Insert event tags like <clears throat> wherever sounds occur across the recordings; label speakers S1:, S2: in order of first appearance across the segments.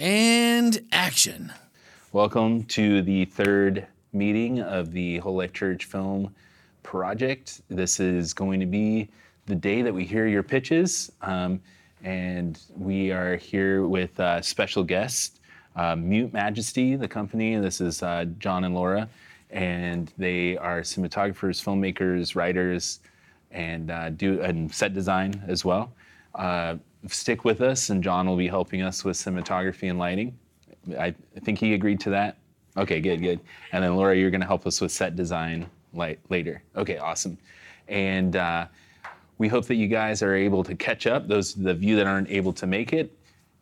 S1: And action.
S2: Welcome to the third meeting of the WholeLife Church Film Project. This is going to be the day that we hear your pitches, um, and we are here with uh, special guests, uh, Mute Majesty, the company. This is uh, John and Laura, and they are cinematographers, filmmakers, writers, and uh, do and set design as well. Stick with us, and John will be helping us with cinematography and lighting. I, think he agreed to that. Okay, good, good. And then Laura, you're going to help us with set design light, later. Okay, awesome. And uh, we hope that you guys are able to catch up. Those the you that aren't able to make it,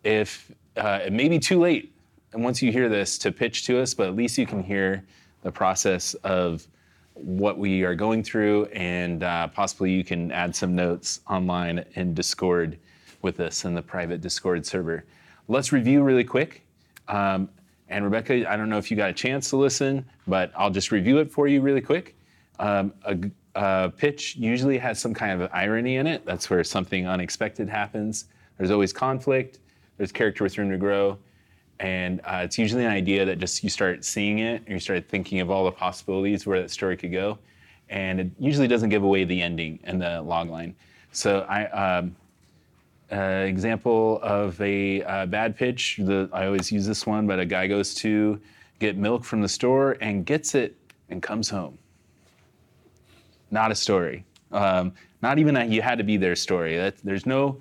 S2: if uh, it may be too late, and once you hear this to pitch to us, but at least you can hear the process of what we are going through, and uh, possibly you can add some notes online in Discord with us in the private Discord server. Let's review really quick. Um, and Rebecca, I don't know if you got a chance to listen, but I'll just review it for you really quick. Um, a, a pitch usually has some kind of irony in it. That's where something unexpected happens. There's always conflict. There's character with room to grow, and uh, it's usually an idea that just you start seeing it and you start thinking of all the possibilities where that story could go, and it usually doesn't give away the ending and the log line. So I. Um, uh, example of a uh, bad pitch. The, I always use this one, but a guy goes to get milk from the store and gets it and comes home. Not a story. Um, not even a you had to be there story. That, there's no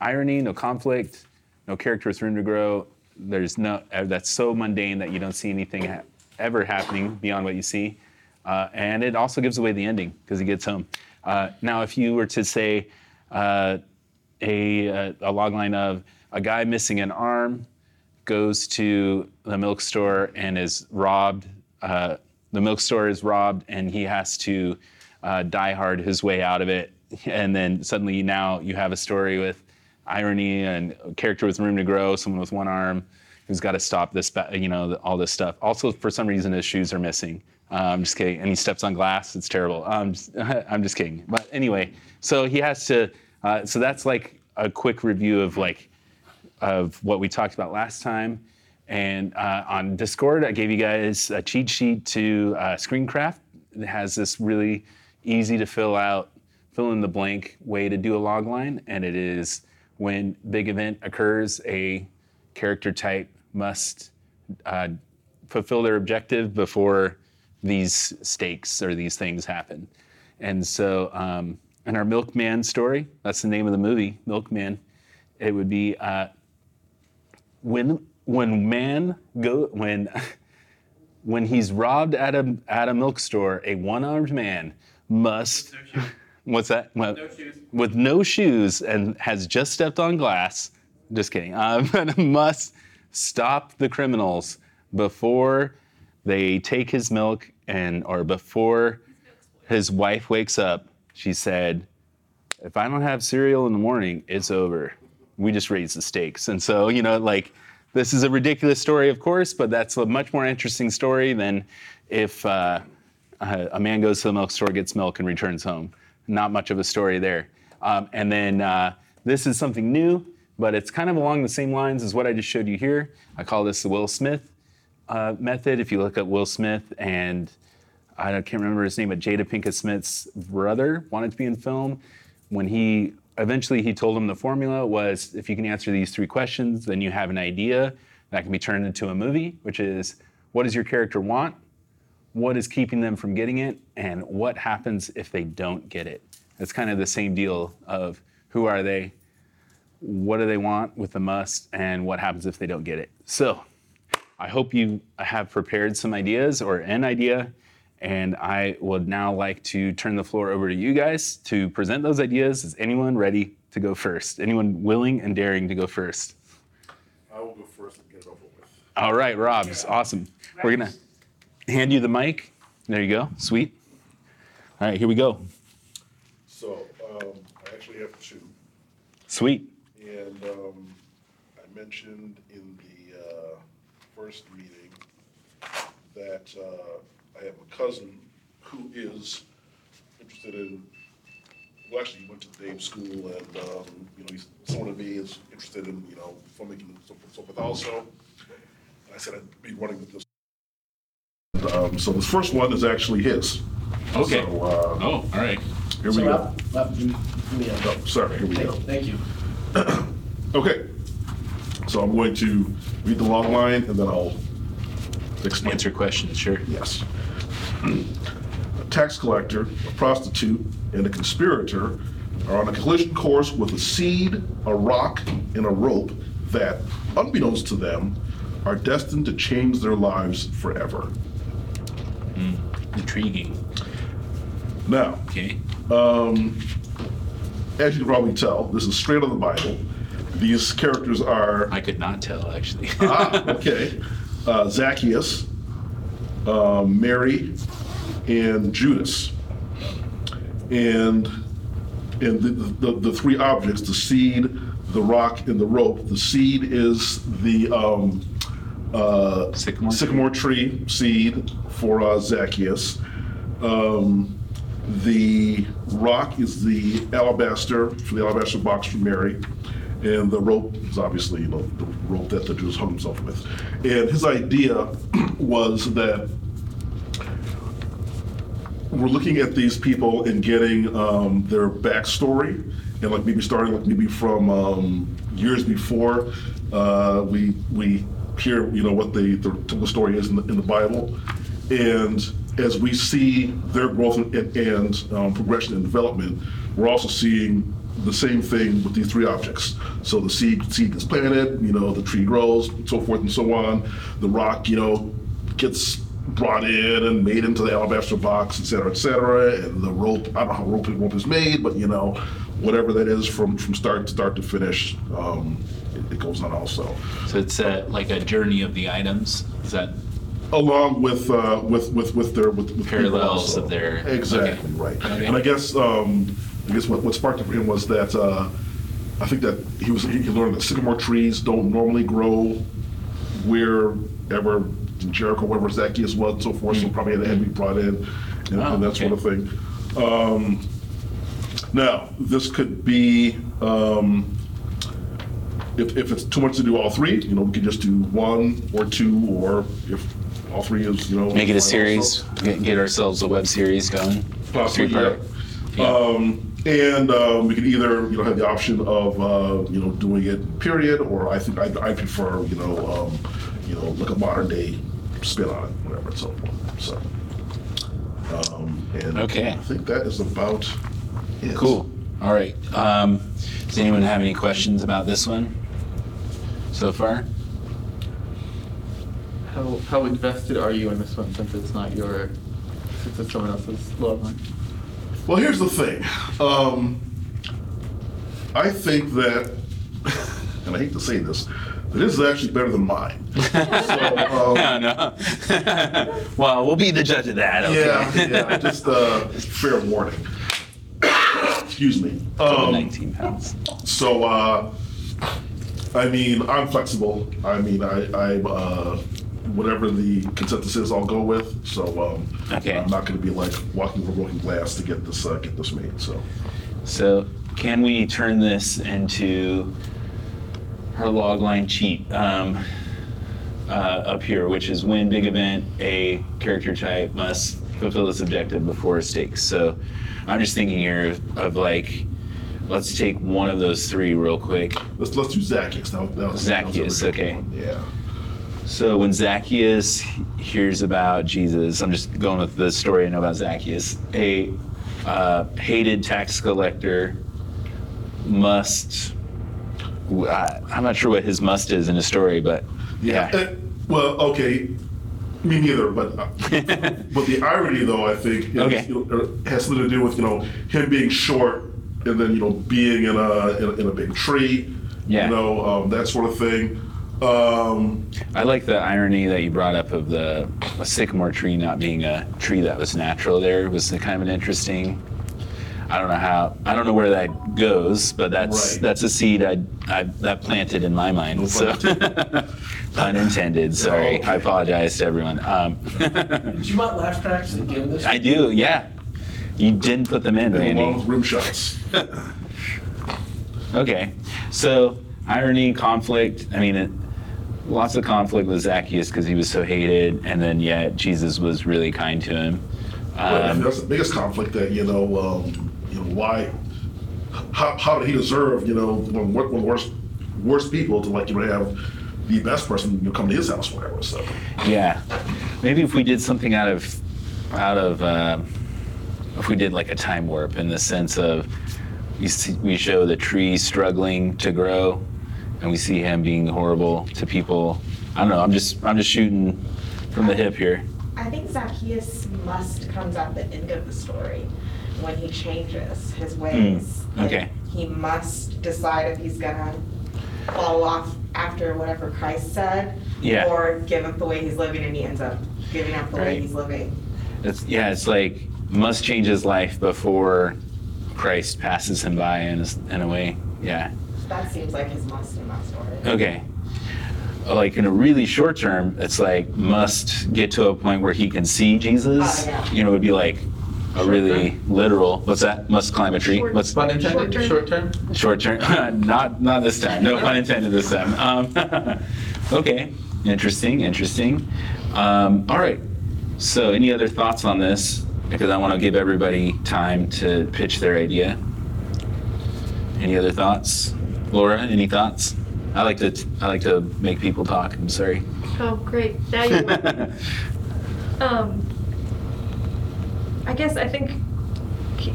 S2: irony, no conflict, no character with room to grow. There's no uh, that's so mundane that you don't see anything ha- ever happening beyond what you see. Uh, and it also gives away the ending because he gets home. Uh, now, if you were to say a, a, a logline of a guy missing an arm goes to the milk store and is robbed. Uh, the milk store is robbed, and he has to uh, die hard his way out of it. And then suddenly now you have a story with irony and a character with room to grow, someone with one arm who's got to stop this, you know, all this stuff. Also, for some reason, his shoes are missing. Uh, I'm just kidding. And he steps on glass. It's terrible. Just, <laughs> I'm just kidding. But anyway, so he has to. Uh, so that's like a quick review of like of what we talked about last time. And uh, on Discord, I gave you guys a cheat sheet to uh, Screencraft. It has this really easy to fill out, fill in the blank way to do a log line. And it is when big event occurs, a character type must uh, fulfill their objective before these stakes or these things happen. And so, um, in our Milkman story, that's the name of the movie, Milkman, it would be uh, when when man go when <laughs> when he's robbed at a at a milk store, a one-armed man must.
S3: No <laughs>
S2: what's that?
S3: Well, no shoes.
S2: With no shoes and has just stepped on glass. Just kidding. <laughs> Um, must stop the criminals before they take his milk and or before his wife wakes up. She said, "If I don't have cereal in the morning, it's over. We just raise the stakes." And so, you know, like this is a ridiculous story, of course, but that's a much more interesting story than if uh, a man goes to the milk store, gets milk, and returns home. Not much of a story there. Um, and then uh, this is something new, but it's kind of along the same lines as what I just showed you here. I call this the Will Smith uh, method. If you look at Will Smith and I can't remember his name, but Jada Pinkett Smith's brother wanted to be in film. When he eventually he told him the formula was if you can answer these three questions, then you have an idea that can be turned into a movie, which is what does your character want? What is keeping them from getting it? And what happens if they don't get it? It's kind of the same deal of who are they? What do they want with the must? And what happens if they don't get it? So I hope you have prepared some ideas or an idea and I would now like to turn the floor over to you guys to present those ideas. Is anyone ready to go first? Anyone willing and daring to go first?
S4: I will go first and get it over with.
S2: All right, Rob's awesome. We're gonna hand you the mic. There you go. Sweet. All right, here we go.
S4: So, um, I actually have two.
S2: Sweet.
S4: And um, I mentioned in the uh, first meeting that uh, I have a cousin who is interested in well, actually, he went to Dave's school and, um, you know, he's, someone to me is interested in, you know, filmmaking and so forth, so forth also. And I said I'd be running with this. And, Um, so the first one is actually his.
S2: Okay.
S4: So, uh,
S2: Oh, all right.
S4: here we
S3: So
S4: go.
S3: Rob- Rob, you- you- yeah.
S4: Oh, sorry, here we go.
S3: Thank you. <clears throat>
S4: Okay. So I'm going to read the logline and then I'll explain.
S2: Answer questions, sure.
S4: Yes. A tax collector, a prostitute, and a conspirator are on a collision course with a seed, a rock, and a rope that, unbeknownst to them, are destined to change their lives forever.
S2: Intriguing.
S4: Now,
S2: Okay.
S4: as you can probably tell, this is straight out of the Bible. These characters are
S2: I could not tell, actually.
S4: ah, okay, <laughs> uh, Zacchaeus, uh, Mary, and Judas. And and the, the, the three objects, the seed, the rock, and the rope. The seed is the um, uh,
S2: Sycamore tree?
S4: sycamore tree seed for uh, Zacchaeus. Um, the rock is the alabaster for the alabaster box for Mary, and the rope is obviously you know the rope that the Jews hung himself with. And his idea <clears throat> was that we're looking at these people and getting um, their backstory, and like maybe starting like maybe from um, years before uh, we we hear you know what the the typical story is in the, in the Bible, and as we see their growth and, and um, progression and development, we're also seeing the same thing with these three objects. So the seed seed is planted, you know, the tree grows, so forth and so on. The rock, you know, gets brought in and made into the alabaster box, et cetera, et cetera. And the rope, I don't know how rope, rope is made, but you know, whatever that is from, from start to start to finish, um, it, it goes on also.
S2: So it's uh, like a journey of the items. Is that
S4: Along with, uh, with, with, with their, with. with
S2: Parallels of their-
S4: Exactly,
S2: okay.
S4: right.
S2: Okay.
S4: And I guess, um, I guess what, what sparked it for him was that, uh, I think that he was, he learned that sycamore trees don't normally grow wherever Jericho, wherever Zacchaeus was and so forth, so probably had to be brought in and,
S2: Oh,
S4: and that sort
S2: okay.
S4: of thing. Um, now, this could be, um, if, if it's too much to do all three, you know, we could just do one or two, or if all three is, you know.
S2: make it a series? Get, get ourselves a web series going.
S4: Possibly,
S2: Three-part.
S4: yeah. Um, and um, we could either, you know, have the option of, uh, you know, doing it period, or I think I, I prefer, you know, um, you know, like a modern day spin on it, whatever and so forth. So, um, and
S2: Okay.
S4: I think that is about it.
S2: Cool. All right. Um, does anyone have any questions about this one so far?
S5: How, how invested are you in this one since it's not your, since it's someone else's log line?
S4: Well, here's the thing. Um, I think that, <laughs> and I hate to say this, but this is actually better than mine. <laughs> so, um,
S2: No, no. <laughs> well, we'll be the judge of that. Okay.
S4: Yeah, yeah, just uh, fair warning. <coughs> Excuse me. Um,
S2: 19 pounds.
S4: so, uh, I mean, I'm flexible. I mean, I, I'm uh, whatever the consensus is, I'll go with. So, um,
S2: Okay.
S4: I'm not going to be like walking over broken glass to get this uh, get this made. So,
S2: So, can we turn this into her logline cheat um, uh, up here, which is when big event, a character type must fulfill its objective before stakes. So, I'm just thinking here of, of like, let's take one of those three real quick.
S4: let's let's do Zacchaeus. That, was- that was, that
S2: Zacchaeus,
S4: original
S2: okay.
S4: one. Yeah.
S2: So when Zacchaeus hears about Jesus, I'm just going with the story I know about Zacchaeus. A uh, hated tax collector must. I- I'm not sure what his must is in the story, but yeah.
S4: Uh, well, okay. Me neither, but uh, <laughs> but the irony, though, I think,
S2: Okay.
S4: you know, has something to do with you know him being short and then you know being in a in a, in a big tree,
S2: Yeah.
S4: you know um, that sort of thing. Um,
S2: I like the irony that you brought up of the a sycamore tree not being a tree that was natural. There It was kind of an interesting. I don't know how. I don't know where that goes, but that's
S4: Right.
S2: that's a seed I, I that planted in my mind. <laughs>
S4: No
S2: so,
S4: pun
S2: unintended. Sorry,
S4: okay.
S2: I apologize to everyone. Um, <laughs>
S3: Did you want laugh tracks to give this?
S2: I do, yeah. You didn't put them in,
S4: And along
S2: Randy.
S4: with rim shots. <laughs>
S2: Okay, so irony, conflict. I mean, it, lots of conflict with Zacchaeus because he was so hated, and then yet Jesus was really kind to him.
S4: That's the biggest conflict that, you know, um, you know, why, how, how did he deserve, you know, one, one of the worst, worst people to like, you know, have the best person, you know, come to his house, whatever, so.
S2: yeah, maybe if we did something out of, out of, uh, if we did like a time warp in the sense of, we see, we show the tree struggling to grow, and we see him being horrible to people. I don't know. I'm just I'm just shooting from the hip here.
S6: I think Zacchaeus must comes at the end of the story when he changes his ways.
S2: Hmm, okay.
S6: He must decide if he's gonna follow off after whatever Christ said.
S2: Yeah.
S6: Or give up the way he's living and he ends up giving up the way he's living.
S2: It's yeah. It's like must change his life before Christ passes him by in a, in a way. Yeah.
S6: That seems like his must in that story.
S2: Okay. Like in a really short term, it's like must get to a point where he can see Jesus.
S6: Oh, yeah.
S2: You know, it would be like a really literal. What's that? Must climb a tree.
S7: Short-
S2: What's
S5: Pun intended, short term?
S2: Short term, <laughs> not not this time. No pun intended this time. Um, <laughs> okay, interesting, interesting. Um, all right. So, any other thoughts on this? Because I want to give everybody time to pitch their idea. Any other thoughts, Laura? Any thoughts? I like to I like to make people talk. I'm sorry.
S7: Oh, great. Now you. <laughs> um, I guess I think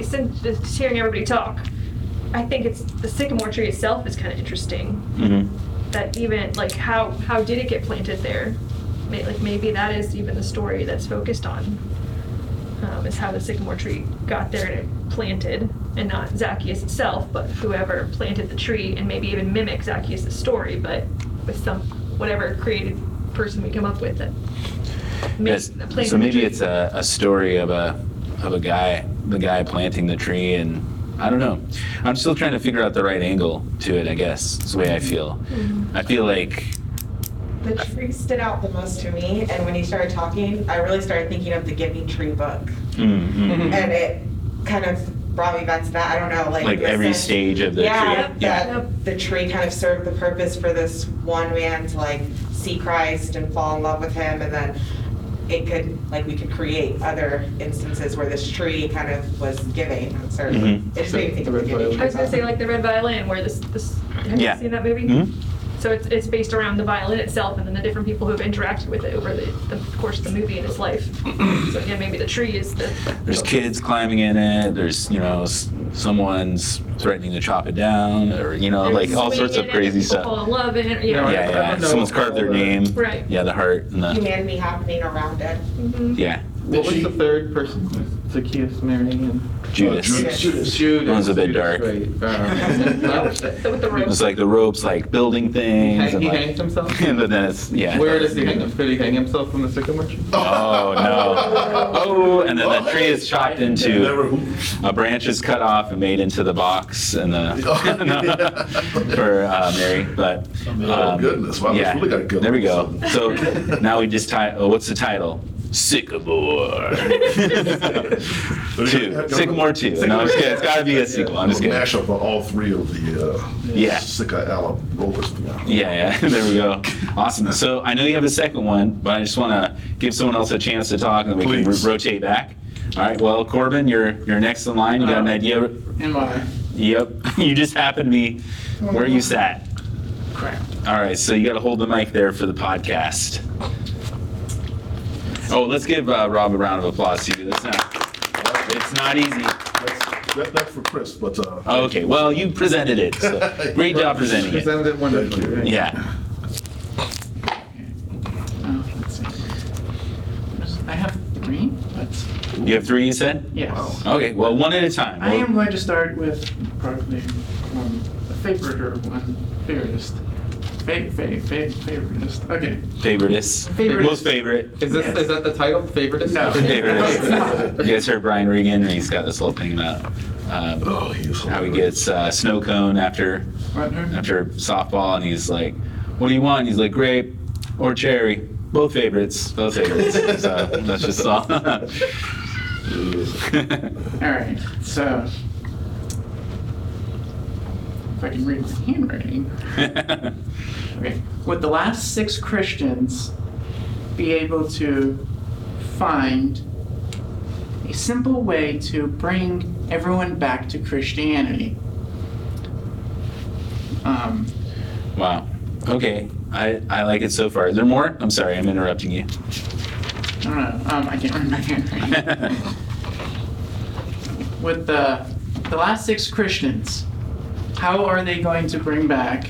S7: since just hearing everybody talk, I think it's the sycamore tree itself is kind of interesting.
S2: hmm
S7: That even like how how did it get planted there? May, like maybe that is even the story that's focused on. Um, is how the sycamore tree got there and it planted, and not Zacchaeus itself, but whoever planted the tree, and maybe even mimic Zacchaeus' story, but with some whatever creative person we come up with that.
S2: Yes. So maybe it's a, a story of a of a guy, the guy planting the tree, and I don't know. I'm still trying to figure out the right angle to it. I guess is the way I feel.
S7: Mm-hmm.
S2: I feel like
S6: The tree stood out the most to me and when he started talking, I really started thinking of the Giving Tree book.
S2: mm, mm,
S6: And it kind of brought me back to that. I don't know, like.
S2: like
S6: the
S2: every
S6: sense-
S2: stage of the
S6: Yeah,
S2: tree. Yeah.
S6: that the tree kind of served the purpose for this one man to like see Christ and fall in love with him, and then it could like we could create other instances where this tree kind of was giving and serving.
S2: Mhm.
S6: It just made me think of
S5: The
S6: the
S5: red
S6: giving
S5: violin.
S6: tree.
S7: I was gonna say like the red violin, where this this have
S2: Yeah.
S7: you seen that movie?
S2: Mhm.
S7: So it's it's based around the violin itself, and then the different people who've interacted with it over the, the course of the movie and its life. so again, maybe the tree is the.
S2: There's kids climbing in it. There's you know s- someone's threatening to chop it down, or you know like all sorts of
S7: swinging it,
S2: crazy
S7: Fall
S2: stuff.
S7: in love in it.
S5: Yeah,
S7: Yeah.
S2: Yeah, yeah.
S5: don't know
S2: Someone's carved their name.
S7: Right.
S2: Yeah, the heart and the
S6: Humanity happening around it.
S7: Mhm.
S2: yeah.
S5: What was the third person? Zacchaeus, Mary, and
S2: Judas.
S4: Judas.
S5: Judas. Judas.
S2: One's a bit
S5: Judas,
S2: dark.
S5: Right. Um, <laughs>
S7: The- with the rope.
S2: It's like the ropes like building things. and
S5: he
S2: like,
S5: hanged himself. <laughs>
S2: and then it's yeah.
S5: Where does he hang himself? Did he hang himself from the sycamore tree?
S2: Oh no! Oh, and then the tree is chopped into. A branch is cut off and made into the box and the <laughs> for uh, Mary, but
S4: Oh, goodness. Wow, that's
S2: yeah,
S4: really got good
S2: there we go.
S4: ones.
S2: So now we just tie. Oh, what's the title? Sycamore. <laughs> two. Sycamore two. No, I'm just kidding. It's got to be a sequel. I'm just
S4: a
S2: kidding.
S4: mashup of all three of the, uh,
S2: Yeah.
S4: Sika Ala rovers.
S2: Yeah, yeah. <laughs> There we go. Awesome. So I know you have a second one, but I just want to give someone else a chance to talk, and then we can
S4: Please.
S2: ro- rotate back. All right. Well, Corbin, you're you're next in line. You got an
S3: Uh,
S2: idea?
S3: Am I?
S2: Yep. <laughs> You just happened to be where you sat.
S3: Crap.
S2: All right. So you got to hold the mic there for the podcast. Oh, let's give uh, Rob a round of applause too. That's not. It's not easy.
S4: That's, that, that's for Chris, but, uh.
S2: Oh, okay. Well, you presented it. So <laughs> great job presenting it.
S5: Presented it wonderfully.
S4: Thank you.
S5: right?
S2: Yeah.
S3: Let's see. I have three, but
S2: You have three. You said.
S3: yes.
S2: Okay. Well, one at a time.
S3: I am going to start with probably um, a favorite or one favoritist. Fa- fa- fa- favoritist. Okay.
S2: Favoritist.
S3: Favoritist.
S2: Most favorite.
S5: Is this
S3: Yes.
S5: is that the title? Favorite?
S3: No.
S2: Favoritist. <laughs> You guys heard Brian Regan? He's got this whole thing about um,
S4: Oh, he is
S2: how he gets uh, snow cone after after softball, and he's like, "What do you want?" He's like, "Grape or cherry." Both favorites. Both favorites. so that's just all. <laughs>
S3: All right, so if I can read my handwriting. <laughs> Okay, would the last six Christians be able to find a simple way to bring everyone back to Christianity? Um,
S2: wow. Okay. I, I like it so far. Is there more? I'm sorry, I'm interrupting you.
S3: I don't know. Um, I can't read my handwriting. With the the last six Christians, how are they going to bring back?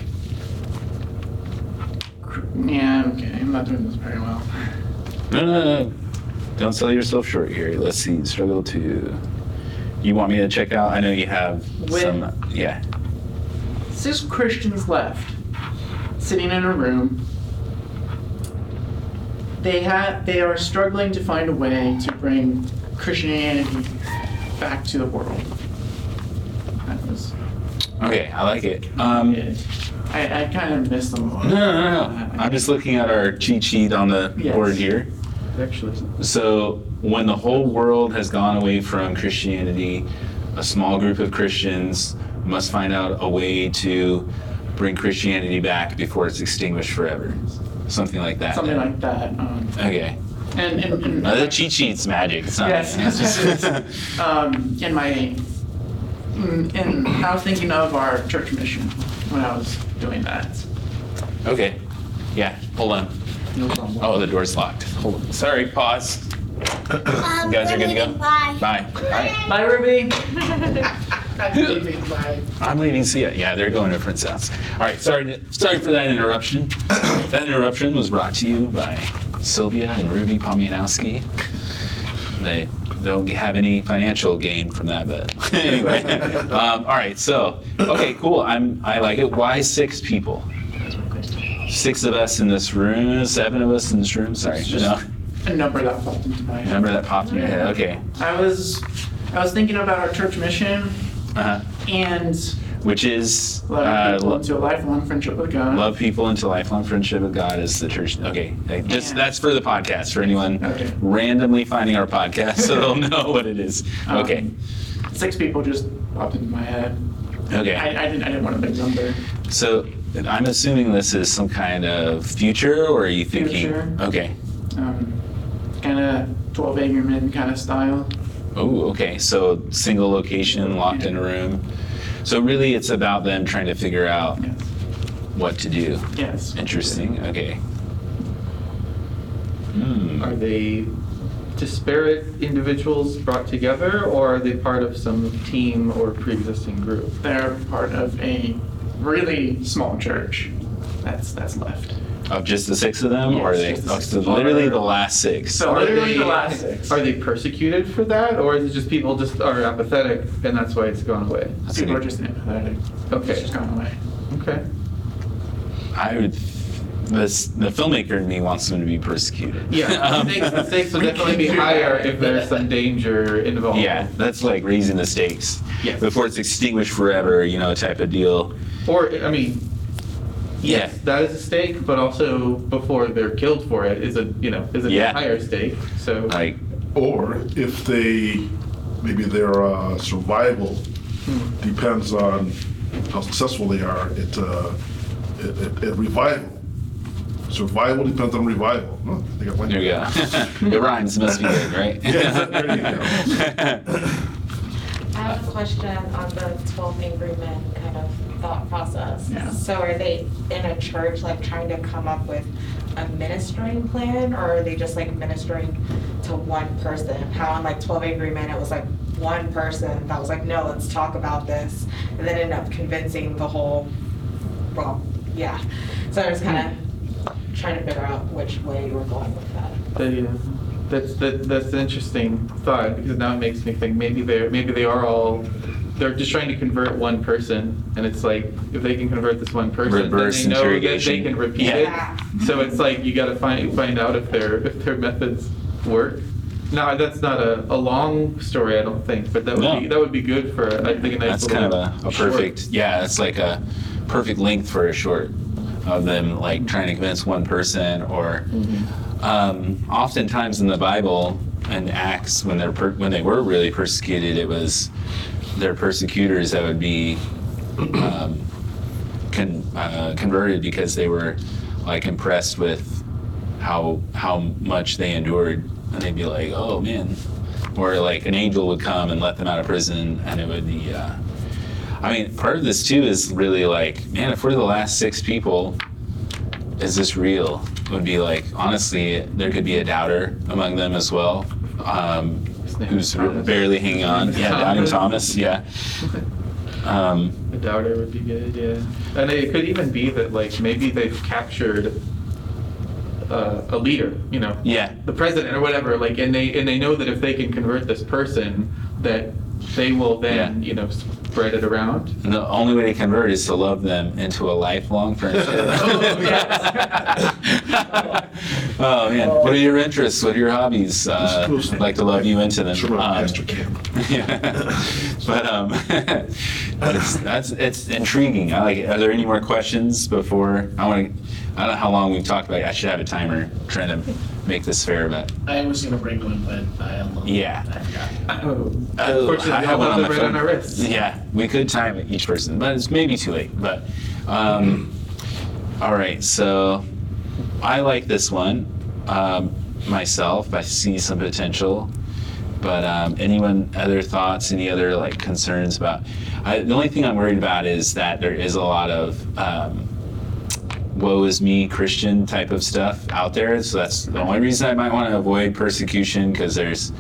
S3: Yeah, okay, I'm not doing this very well.
S2: No, no, no. Don't sell yourself short here. Let's see. Struggle to. You want me to check out? I know you have
S3: When-
S2: some. Yeah.
S3: Six Christians left, sitting in a room. They had they are struggling to find a way to bring Christianity back to the world.
S2: Okay, I like it. Um.
S3: I, I kind of missed them.
S2: no, no, no. I'm just looking at our cheat sheet on the
S3: Yes.
S2: board here.
S5: Actually,
S2: So, when the whole world has gone away from Christianity, a small group of Christians must find out a way to bring Christianity back before it's extinguished forever. Something like that.
S3: Something like that. Um,
S2: Okay.
S3: and and, and
S2: the cheat sheet's magic. It's not.
S3: Yes. <laughs> <laughs> um, in my, Mm, in, in, I was thinking of our church mission when I was doing that.
S2: Okay. Yeah. Hold on.
S5: no problem.
S2: Oh, the door's locked. Hold on. Sorry. Pause. You guys are good to go.
S8: Bye.
S2: Bye. Bye.
S3: Bye, Ruby. <laughs> I'm leaving. Bye.
S2: I'm leaving. See ya. Yeah, they're going to Prince House. All right. Sorry. to- Sorry for that interruption. that interruption was brought to you by Sylvia and Ruby Pomianowski. They don't have any financial gain from that, but <laughs> anyway. <laughs> Um, all right. So, okay, cool. I'm. I like it. Why six people? Six of us in this room. Seven of us in this room. Sorry.
S3: Just
S2: No.
S3: a number that popped into my head.
S2: A number that popped in your head. Okay.
S3: I was, I was thinking about our church mission
S2: Uh-huh.
S3: and
S2: Which is
S3: letting
S2: uh,
S3: people
S2: lo-
S3: into a lifelong friendship with God.
S2: love people into a lifelong friendship with God is the church. Okay, just
S3: Yeah.
S2: that's for the podcast for anyone
S3: Okay.
S2: randomly finding our podcast, so they'll <laughs> know what it is.
S3: Um,
S2: Okay,
S3: Six people just popped into my head.
S2: okay.
S3: I, I didn't, I didn't want a big number.
S2: So I'm assuming this is some kind of future, or are you thinking?
S3: Future.
S2: Okay.
S3: Um, kind of 12 Angry Men kind of style.
S2: Oh, okay. So single location, locked in a room. So really, it's about them trying to figure out
S3: Yes.
S2: what to do.
S3: Yes.
S2: Interesting. Okay. Hmm.
S5: Are they disparate individuals brought together, or are they part of some team or pre-existing group?
S3: They're part of a really small church that's that's left.
S2: Of just the six of them, or are they?
S3: just the
S2: Oh,
S3: six.
S2: so literally the last six.
S3: So-
S5: Are
S3: literally
S5: they,
S3: the last six.
S5: are they persecuted for that, or is it just people just are apathetic and that's why it's gone away?
S2: That's a
S3: People are
S2: good-
S3: just empathetic.
S5: Okay.
S3: It's just gone away.
S5: Okay.
S2: I would. This, the filmmaker in me wants them to be persecuted.
S5: Yeah, the
S2: Um,
S5: stakes, the <laughs> stakes would definitely be higher if there's some danger involved.
S2: yeah, that's like raising the stakes.
S5: Yes.
S2: Before it's extinguished forever, you know, type of deal.
S5: Or, I mean, yes,
S2: Yeah.
S5: that is a stake, but also before they're killed for it is a, you know, is a
S2: Yeah.
S5: higher stake, so.
S2: Like,
S4: Or if they, maybe their uh, survival depends on how successful they are at, uh, at, at- at revival. Survival depends on revival. Oh, I think I went
S2: there you go. <laughs> it rhymes. Must be good, right? <laughs>
S4: Yeah, there you go. <laughs>
S6: I have a question on the 12 Angry Men kind of thought process.
S3: Yeah.
S6: So are they in a church, like trying to come up with a ministering plan, or are they just like ministering to one person? How on like 12 Angry Men, it was like one person that was like, no, let's talk about this, and then ended up convincing the whole, well, yeah. So I was kind of trying to figure out which way you were going with that.
S5: The, uh, that's that, that's an interesting thought because now it makes me think maybe they're maybe they are all they're just trying to convert one person and it's like if they can convert this one person
S2: Reverse
S5: then they know that they
S2: interrogation.
S5: can repeat
S6: Yeah.
S5: it. So it's like you got to find find out if their if their methods work. No, that's not a, a long story, I don't think, but that would
S2: No.
S5: be that would be good for I think a nice
S2: That's kind of a, a
S5: short.
S2: perfect. Yeah, it's like a perfect length for a short of them like trying to convince one person or.
S5: Mm-hmm.
S2: Um, oftentimes in the Bible, and Acts when they're per- when they were really persecuted, it was their persecutors that would be um, con- uh, converted because they were like impressed with how how much they endured, and they'd be like, "Oh man," or like an angel would come and let them out of prison, and it would be. Uh, I mean, part of this too is really like, man, if we're the last six people, is this real? Would be like, honestly, there could be a doubter among them as well, um, who's
S5: Thomas.
S2: barely hanging on. Yeah, <laughs> doubting Thomas. Yeah. Um,
S5: A doubter would be good, yeah. And it could even be that like maybe they've captured uh, a leader, you know,
S2: yeah.
S5: the president or whatever, like, and they and they know that if they can convert this person, that they will then,
S2: Yeah.
S5: you know, spread it around.
S2: And the only way to convert is to love them into a lifelong friendship. <laughs> <laughs> oh man, what are your interests? What are your hobbies? Uh, I'd like to love you into them.
S4: Sure,
S2: Um,
S4: Pastor Camp. <laughs>
S2: yeah. but um, that's, that's it's intriguing. I like it. Are there any more questions before I want to? I don't know how long we've talked about it. I should have a timer trying to make this fair, but
S1: I was gonna bring one, but I don't know.
S2: Yeah.
S1: I forgot.
S5: Oh,
S2: Oh,
S5: unfortunately,
S2: I
S5: we
S2: have one on
S5: have
S2: my
S5: it right on
S2: phone.
S5: our wrists.
S2: Yeah, we could time it each person, but it's maybe too late. But um, all right, so I like this one um, myself. I see some potential. But um, anyone other thoughts? Any other like concerns about? I, the only thing I'm worried about is that there is a lot of um, woe is me Christian type of stuff out there. So that's the only reason I might want to avoid persecution because there's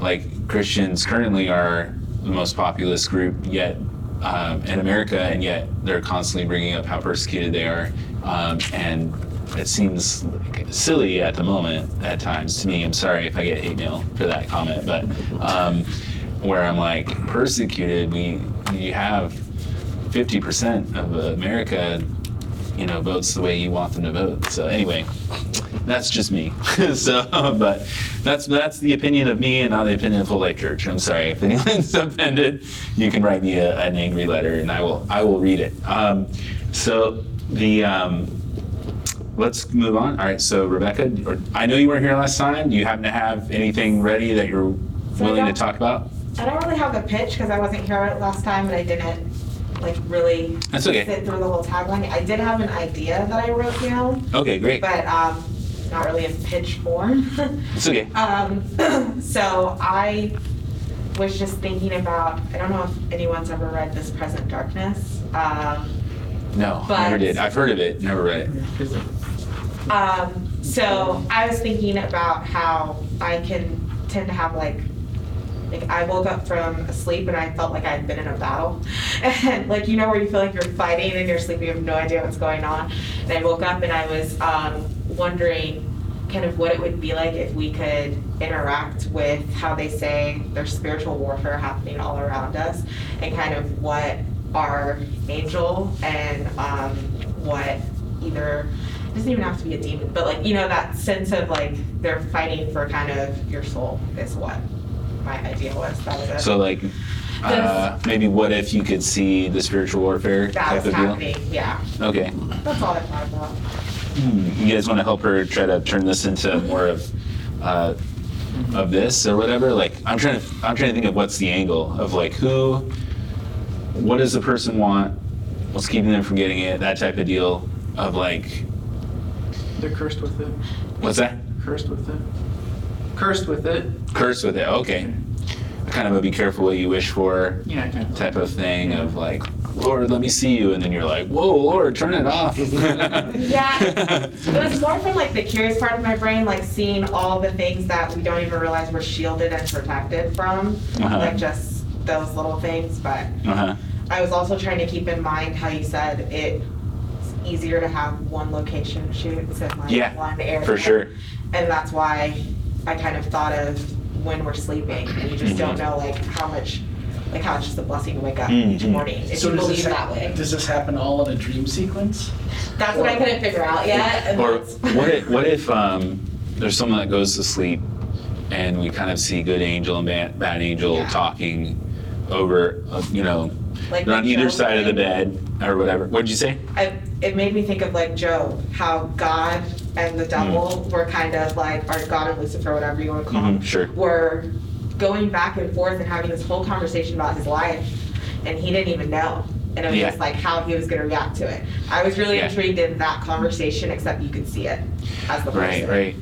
S2: like Christians currently are the most populous group yet um, in America, and yet they're constantly bringing up how persecuted they are, um, and it seems silly at the moment at times to me. I'm sorry if I get hate mail for that comment, but um, where I'm like persecuted, we you have 50% of America you know, votes the way you want them to vote. So anyway, that's just me. <laughs> so, but that's that's the opinion of me and not the opinion of the Life Church. I'm sorry if anyone's <laughs> offended. You can write me a, an angry letter and I will I will read it. Um, so the um, let's move on. All right. So Rebecca, or, I know you weren't here last time. Do you happen to have anything ready that you're
S6: So
S2: willing to talk about?
S6: I don't really have a pitch because I wasn't here last time and I didn't like really
S2: That's okay.
S6: sit through the whole tagline. I did have an idea that I wrote down,
S2: Okay, great.
S6: but um, not really in pitch form. <laughs>
S2: It's okay.
S6: Um, <clears throat> so I was just thinking about, I don't know if anyone's ever read This Present Darkness. Um,
S2: No,
S6: but-
S2: never did. I've heard of it, never read it.
S6: Um, so I was thinking about how I can tend to have like, like I woke up from sleep and I felt like I'd been in a battle. <laughs> And like, you know, where you feel like you're fighting and you're sleeping, you have no idea what's going on. And I woke up and I was um, wondering kind of what it would be like if we could interact with how they say there's spiritual warfare happening all around us and kind of what our angel and um, what either it doesn't even have to be a demon, but like you know that sense of like they're fighting for kind of your soul is what my idea was. That was it.
S2: So like, uh, maybe what if you could see the spiritual warfare
S6: that
S2: type
S6: was
S2: of deal?
S6: happening. Yeah,
S2: Okay.
S6: that's all I thought about.
S2: You guys want to help her try to turn this into more of, uh, of this or whatever? Like, I'm trying to, I'm trying to think of what's the angle of like who, what does the person want? What's keeping them from getting it? That type of deal of like,
S5: They're cursed with it.
S2: what's that?
S5: Cursed with it. Cursed with it.
S2: Cursed with it. Okay. Kind of a be careful what you wish for.
S5: Yeah, kind of.
S2: type of thing of like, Lord, let me see you, and then you're like, Whoa, Lord, turn it off. <laughs>
S6: Yeah, it was more from like the curious part of my brain, like seeing all the things that we don't even realize we're shielded and protected from,
S2: Uh-huh.
S6: like just those little things. But
S2: uh-huh.
S6: I was also trying to keep in mind how you said it's easier to have one location shoot than like
S2: Yeah,
S6: one area.
S2: for sure.
S6: And that's why I kind of thought of when we're sleeping, and you just don't know like how much, like how it's just a blessing to wake up each
S2: Mhm.
S6: morning, if
S1: So
S6: you
S1: does
S6: believe
S1: this,
S6: that way.
S1: does this happen all in a dream sequence?
S6: That's what I couldn't figure out yet. and
S2: Or
S6: that's- <laughs>
S2: what if, what if um, there's someone that goes to sleep and we kind of see good angel and bad, bad angel
S6: Yeah.
S2: talking over, uh, you know,
S6: Like
S2: they're on
S6: the
S2: either
S6: Job
S2: side of the
S6: thing?
S2: bed or whatever. What'd you say?
S6: I, it made me think of like Job, how God and the devil were kind of like, or God and Lucifer, whatever you want to call them,
S2: Mhm, sure.
S6: were going back and forth and having this whole conversation about his life, and he didn't even know. And it was
S2: Yeah.
S6: just like how he was going to react to it. I was really
S2: Yeah.
S6: intrigued in that conversation, except you could see it as the
S2: Right,
S6: person.
S2: right.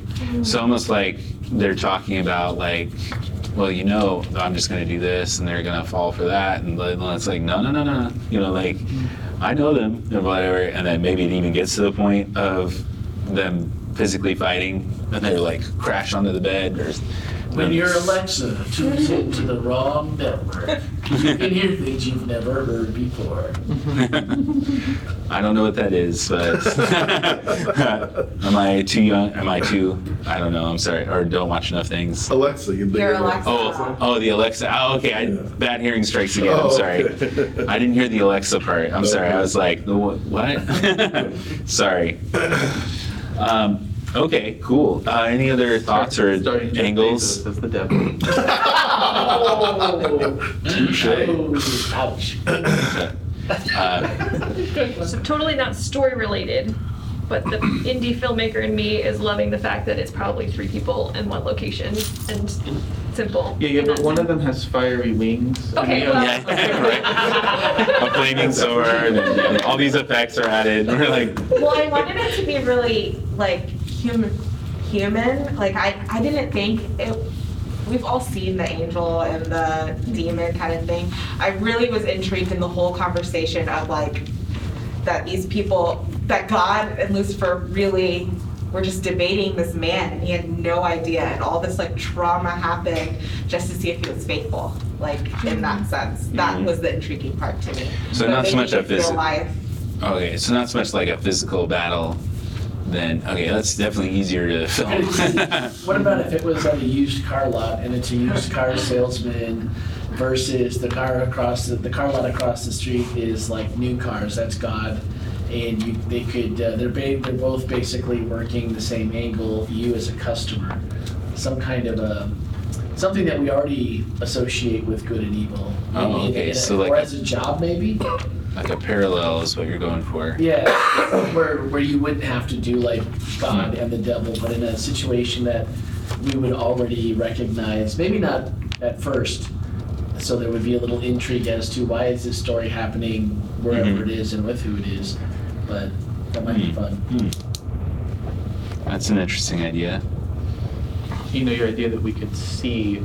S2: So almost like they're talking about like, well, you know, I'm just gonna do this, and they're gonna fall for that, and then it's like, no, no, no, no, no. You know, like, I know them, and whatever, and then maybe it even gets to the point of them physically fighting, and they're like crash onto the bed or.
S1: When your Alexa tunes into the wrong network, you can hear things you've never heard before. <laughs>
S2: I don't know what that is, but <laughs> am I too young? Am I too? I don't know. I'm sorry, or don't watch enough things.
S4: Alexa, you
S6: Your Alexa.
S2: Oh, oh, the Alexa. Oh, okay. I, bad hearing strikes again. I'm
S4: Oh,
S2: sorry.
S4: okay.
S2: I didn't hear the Alexa part. I'm sorry. I was like, what? <laughs> sorry. Um, okay, cool. Uh, any other thoughts or
S5: Starting Jeff
S2: angles?
S5: Bezos as the devil.
S2: Touche.
S1: Oh, ouch.
S2: Uh,
S7: So totally not story related, but the indie filmmaker in me is loving the fact that it's probably three people in one location and simple.
S5: Yeah, yeah, but one of them has fiery wings. and
S7: Okay,
S5: the other-
S7: well-
S2: yeah, right. A flaming sword, and, and all these effects are added. We're like,
S6: Well, I wanted it to be really like human, human. Like I, I didn't think it. We've all seen the angel and the demon kind of thing. I really was intrigued in the whole conversation of like that these people, that God and Lucifer really were just debating this man, and he had no idea, and all this like trauma happened just to see if he was faithful. Like in that sense, that
S2: Mhm.
S6: was the intriguing part to me.
S2: So
S6: But
S2: not so much a
S6: in real
S2: visit-
S6: life.
S2: okay, so not so much like a physical battle. Then okay, that's definitely easier to <laughs> film.
S1: What about if it was at a used car lot and it's a used car salesman versus the car across the, the car lot across the street is like new cars, that's God. And you, they could, uh, they're ba- they're both basically working the same angle, you as a customer. Some kind of a, something that we already associate with good and evil.
S2: Oh,
S1: Maybe
S2: okay,
S1: in a-
S2: so like
S1: Or
S2: a-
S1: as a job, maybe?
S2: Like a parallel is what you're going for.
S1: Yeah, <coughs> where, where you wouldn't have to do like God and the devil, but in a situation that we would already recognize, maybe not at first. So there would be a little intrigue as to why is this story happening wherever
S2: Mhm.
S1: it is and with who it is. But that might be
S2: Hmm.
S1: fun.
S2: Hmm. That's an interesting idea.
S5: you know, your idea that we could see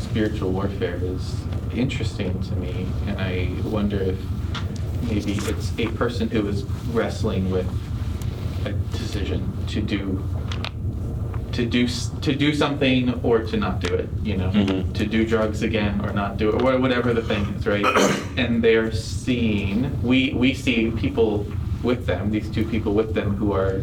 S5: spiritual warfare is interesting to me, and I wonder if maybe it's a person who is wrestling with a decision to do to do to do something or to not do it. You know,
S2: Mhm.
S5: to do drugs again or not do it, or whatever the thing is, right? <coughs> and they're seeing we we see people with them, these two people with them who are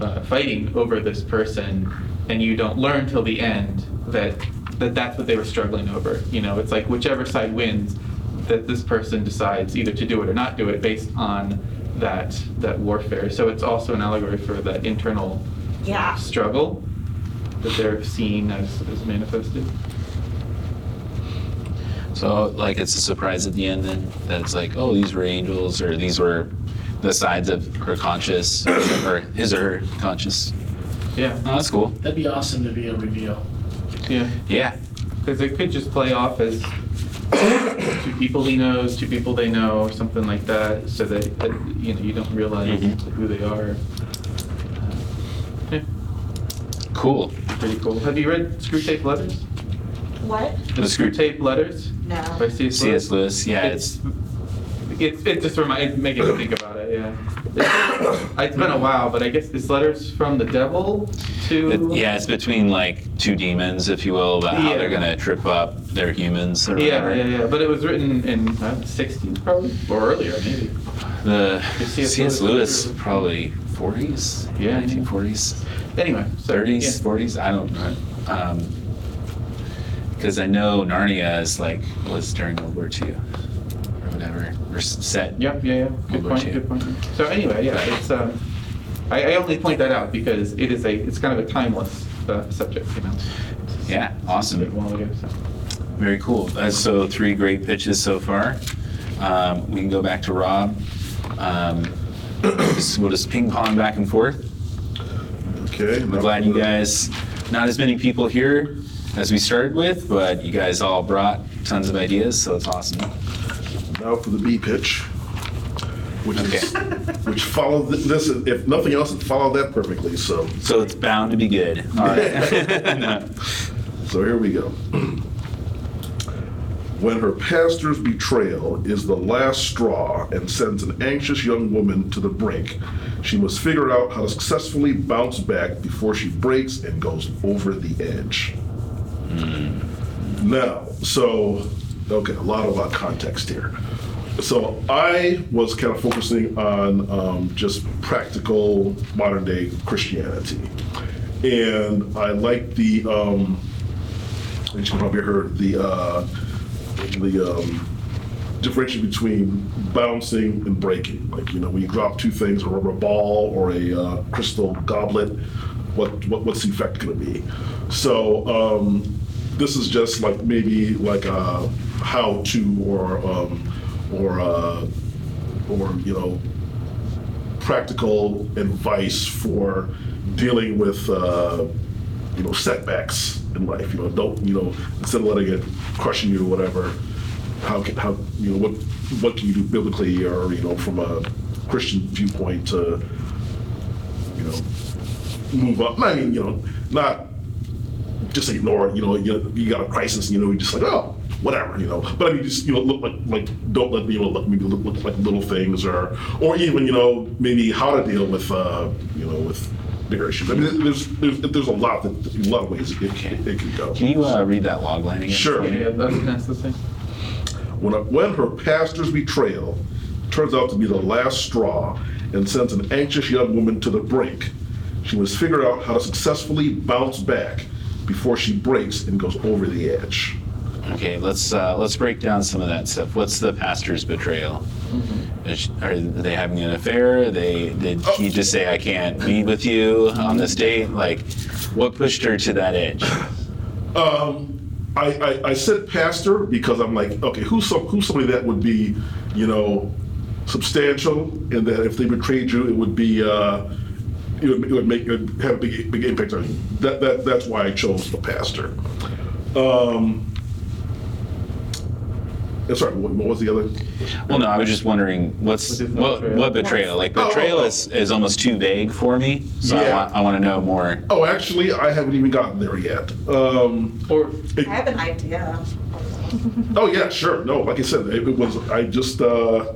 S5: uh, fighting over this person, and you don't learn till the end that that that's what they were struggling over. You know, it's like whichever side wins, that this person decides either to do it or not do it based on that that warfare. So it's also an allegory for that internal
S6: Yeah.
S5: struggle that they're seeing as, as manifested.
S2: So like it's a surprise at the end then that it's like, oh, these were angels or these were the sides of her conscious or his or her conscious.
S5: Yeah,
S2: Oh, that's cool.
S1: That'd be awesome to be a reveal.
S5: yeah.
S2: Yeah.
S5: Because it could just play off as two people he knows, two people they know, or something like that, so that, that you know you don't realize
S2: Mhm.
S5: who they are. Uh, yeah,
S2: Cool.
S5: pretty cool. Have you read Screwtape Letters?
S6: What?
S5: The,
S2: The
S5: Screw
S2: Screw-
S5: Tape Letters
S6: No.
S5: by C.S.
S2: C.S. Lewis. Yeah, it's
S5: It, it just reminded, making me think about it, yeah. It's, been a while, but I guess it's letters from the devil to.
S2: it, yeah, it's between like two demons, if you will, about how they're gonna trip up their humans or
S5: Yeah,
S2: whatever.
S5: yeah, yeah, but it was written in uh, 60s probably, or earlier maybe.
S2: The
S5: C.S.
S2: C.S.
S5: Lewis-
S2: Lewis probably 40s.
S5: Yeah.
S2: 1940s.
S5: Anyway, so.
S2: 30s,
S5: yeah.
S2: 40s. I don't know. Um, because I know Narnia is like was during World War II whatever, or s- set.
S5: Yep, yeah, yeah, good
S2: World War
S5: point,
S2: II.
S5: good point. So anyway, yeah, it's, um, I, I only point that out because it is a, it's kind of a timeless, uh, subject, you know?
S2: Yeah,
S5: A
S2: awesome.
S5: while ago, so.
S2: Very cool. Uh, so three great pitches so far. Um, we can go back to Rob. Um, <coughs> we'll just ping pong back and forth.
S4: Okay.
S2: I'm glad you guys, not as many people here as we started with, but you guys all brought tons of ideas, so it's awesome.
S4: Now for the B pitch, which is, <laughs> which followed th- this, if nothing else, it followed that perfectly, so.
S2: So it's bound to be good. All right. <laughs>
S4: So here we go. When her pastor's betrayal is the last straw and sends an anxious young woman to the brink, she must figure out how to successfully bounce back before she breaks and goes over the edge. Hmm. Now, so, okay, a lot of uh, context here. So I was kind of focusing on um, just practical modern day Christianity. And I like the, um, you probably heard, the, uh, the um, differentiation between bouncing and breaking. Like, you know, when you drop two things, a rubber ball or a uh, crystal goblet, what, what what's the effect going to be? So um, this is just like maybe like a how to or um, or uh, or you know practical advice for dealing with uh, you know setbacks in life. You know, don't you know instead of letting it crushing you or whatever. How can how you know what what can you do biblically or you know from a Christian viewpoint to you know move up? I mean you know not just ignore it. You know you, you got a crisis. You know you just like oh whatever you know. But I mean just you know look like like don't let you know look maybe look, look like little things or or even you know maybe how to deal with uh you know with bigger issues. I mean there's there's there's a lot that a lot of ways it can it can go.
S2: Can you uh, read that log line again?
S4: Sure.
S5: Yeah, that's, that's the thing.
S4: When, when her pastor's betrayal turns out to be the last straw and sends an anxious young woman to the brink, she must figure out how to successfully bounce back before she breaks and goes over the edge.
S2: Okay, let's uh, let's break down some of that stuff. What's the pastor's betrayal? Is, are they having an affair? They did he just say I can't meet with you on this date? Like, what pushed her to that edge?
S4: Um, I, I, I said pastor because I'm like, okay, who's some, who's somebody that would be, you know, substantial, and that if they betrayed you, it would be, uh, it would, it would make it would have a big big impact on you. That that that's why I chose the pastor. Um, uh, sorry, what, what was the other?
S2: Well, no, I was just wondering what's
S5: What is
S2: what,
S5: betrayal?
S2: what betrayal? Like
S4: Oh,
S2: betrayal
S4: oh, oh.
S2: is, is almost too vague for me, so I
S4: Yeah.
S2: want I want to know more.
S4: Oh, actually, I haven't even gotten there yet. Um,
S5: Or
S6: I have an idea.
S4: Oh yeah, sure. No, like I said, it, it was. I just uh,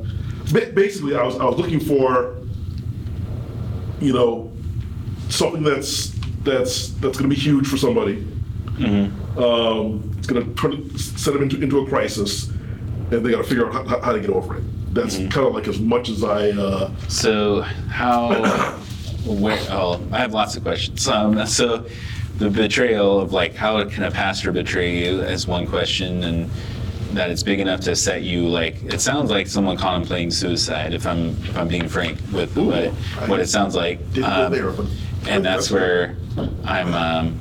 S4: ba- basically I was I was looking for, you know, something that's that's that's going to be huge for somebody. Um, it's going to turn set them into into a crisis, and they got to figure out how, how to get over it. That's kind of like as much as I. Uh,
S2: So how? where? Oh, I have lots of questions. Um, so the betrayal of like how can a pastor betray you is one question, and that it's big enough to set you like it sounds like someone contemplating suicide. If I'm if I'm being frank with
S4: Ooh,
S2: what it, what it sounds like. Um,
S4: there,
S2: and that's where I'm um,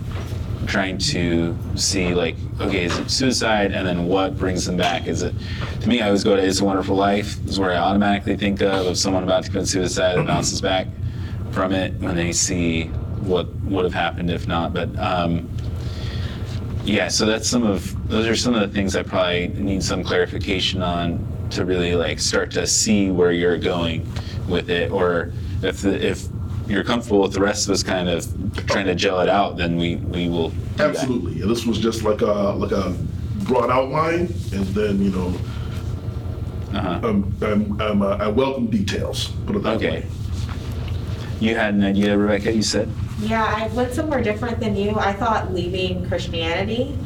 S2: trying to see like, okay, is it suicide, and then what brings them back? Is it to me? I always go to "It's a Wonderful Life" is where I automatically think of of someone about to commit suicide that bounces back from it when they see what would have happened if not. But um, yeah, so that's some of those are some of the things I probably need some clarification on to really like start to see where you're going with it, or if the, if you're comfortable with the rest of us kind of trying to gel it out, then we we will. do that.
S4: absolutely, and this was just like a like a broad outline, and then you know,
S2: Uh-huh.
S4: um, I'm, I'm, uh, I welcome details. Put it that
S2: Okay.
S4: way.
S2: You had an idea, Rebecca. You said.
S6: Yeah, I went somewhere different than you. I thought leaving Christianity,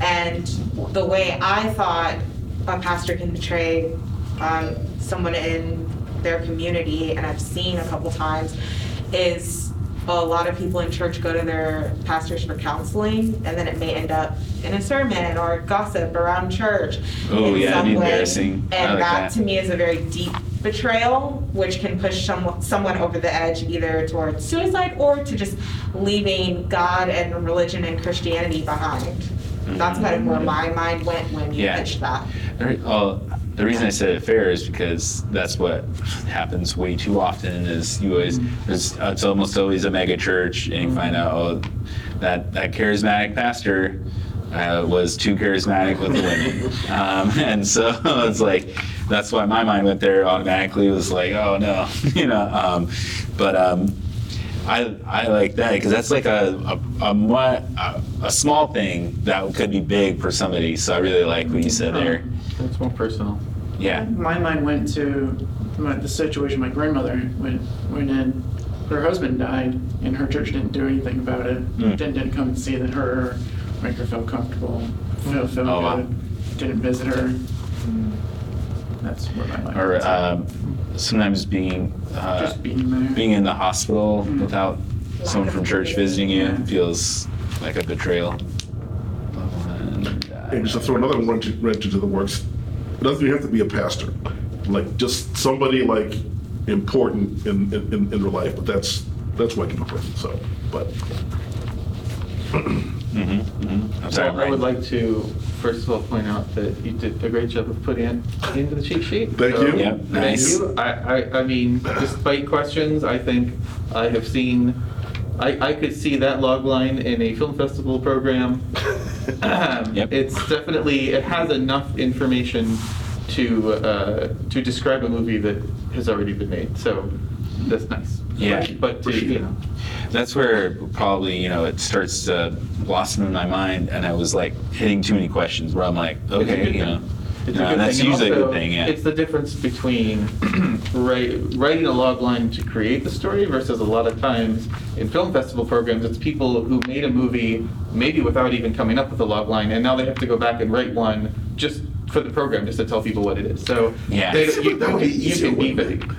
S6: and the way I thought a pastor can betray um, someone in their community, and I've seen a couple times, is a lot of people in church go to their pastors for counseling, and then it may end up in a sermon or gossip around church.
S2: Oh,
S6: in
S2: yeah,
S6: some
S2: be
S6: way.
S2: embarrassing.
S6: And
S2: like
S6: that
S2: that.
S6: to me is a very deep betrayal, which can push someone, someone over the edge either towards suicide or to just leaving God and religion and Christianity behind. That's kind of where mm-hmm. my mind went when you
S2: Yeah.
S6: pitched that.
S2: There, oh, the reason I said it fair is because that's what happens way too often. Is you always there's, it's almost always a mega church, and you find out oh that that charismatic pastor uh, was too charismatic with the women, <laughs> um, and so <laughs> it's like that's why my mind went there automatically. Was like oh no, <laughs> you know, um, but. Um, I, I like that because that's like a a, a, a a small thing that could be big for somebody. So I really like what you said there.
S5: It's more personal.
S2: Yeah.
S3: My mind went to my, the situation my grandmother went, went in. Her husband died, and her church didn't do anything about it.
S2: Mm.
S3: Didn't, didn't come and see that her, make her feel comfortable, feel, feel
S2: Oh, wow.
S3: good. Didn't visit her. That's where my mind
S2: Or
S3: went to.
S2: um, sometimes being uh,
S3: Just being there.
S2: being in the hospital without someone from church visiting you feels like a betrayal. And, uh,
S4: And just to throw another wrench, wrench into the works, it doesn't even have to be a pastor. Like just somebody like important in, in, in their life, but that's, that's what I came up with, so, but.
S2: I'm sorry,
S5: Well, I would like to, first of all, point out that you did a great job of putting it into the cheat sheet.
S4: Thank
S5: So,
S4: you.
S2: Yep,
S5: Thank
S2: nice.
S5: you. I, I, I mean, despite questions, I think I have seen, I, I could see that log line in a film festival program. <laughs> Um,
S2: Yep.
S5: It's definitely, it has enough information to, uh, to describe a movie that has already been made, so that's nice.
S2: Yeah.
S5: But- to, you know,
S2: That's where probably you know it starts to blossom in my mind, and I was like hitting too many questions where I'm like, okay, <laughs> you know.
S5: It's
S2: you
S5: a
S2: know,
S5: good
S2: and that's
S5: thing. And
S2: usually a good
S5: also,
S2: thing. Yeah.
S5: It's the difference between <clears throat> write, writing a log line to create the story versus a lot of times in film festival programs, it's people who made a movie maybe without even coming up with a log line, and now they have to go back and write one just for the program, just to tell people what it is. So
S2: Yeah.
S5: they, you, <laughs>
S4: That would be
S5: you
S4: easier,
S5: can be
S4: wouldn't
S5: vague.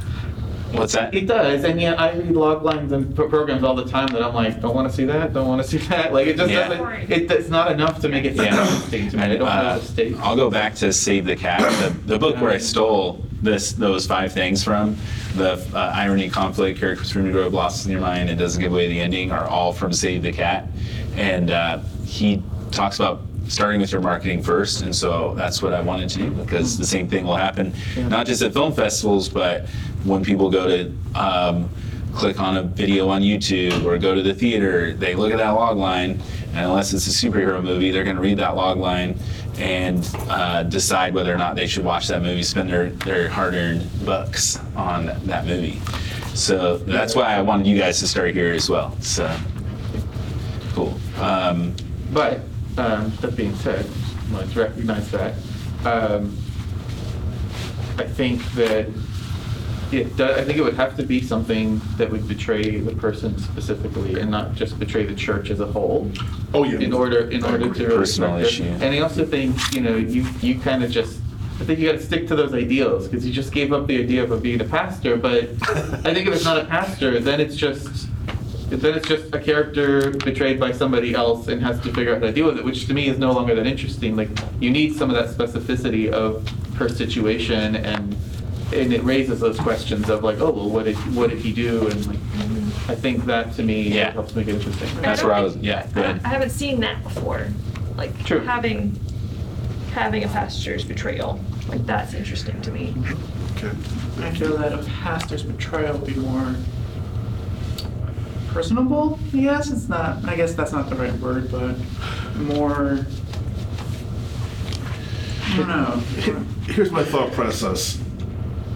S2: What's that?
S5: It does, and yet I read log lines in pro- programs all the time that I'm like, don't want to see that, don't want to see <laughs> that. Like it just
S2: Yeah.
S5: doesn't. It, it's not enough to make it
S2: Yeah.
S5: interesting to me. I don't
S2: Uh,
S5: know the state.
S2: I'll go back to Save the Cat, the, the book where I stole this those five things from. The uh, irony, conflict, characters from New blossoms in your mind, and doesn't give away the ending are all from Save the Cat. And uh, he talks about starting with your marketing first, and so that's what I wanted to do because the same thing will happen, not just at film festivals, but when people go to um, click on a video on YouTube or go to the theater, they look at that log line, and unless it's a superhero movie, they're going to read that log line and uh, decide whether or not they should watch that movie, spend their, their hard earned bucks on that movie. So that's why I wanted you guys to start here as well. So cool. Um,
S5: But um, that being said, let's recognize that. Um, I think that it I think it would have to be something that would betray the person specifically and not just betray the church as a whole.
S4: Oh, yeah.
S5: In order, in
S4: I
S5: order to
S2: Personal issue.
S5: And I also think, you know, you, you kind of just, I think you got to stick to those ideals because you just gave up the idea of being a pastor. But <laughs> I think if it's not a pastor, then it's just, then it's just a character betrayed by somebody else and has to figure out how to deal with it, which to me is no longer that interesting. Like you need some of that specificity of her situation and and it raises those questions of like, oh well, what did what did he do? And like, I think that to me
S2: Yeah.
S5: helps make it interesting.
S2: That's where I was- yeah, go
S7: I
S2: ahead.
S7: I haven't seen that before, like
S5: True.
S7: having, having a pastor's betrayal, like that's interesting to me.
S4: Okay.
S3: I feel that a pastor's betrayal would be more personable, I guess. It's not, I guess that's not the right word, but more, I don't know.
S4: Here's my thought process.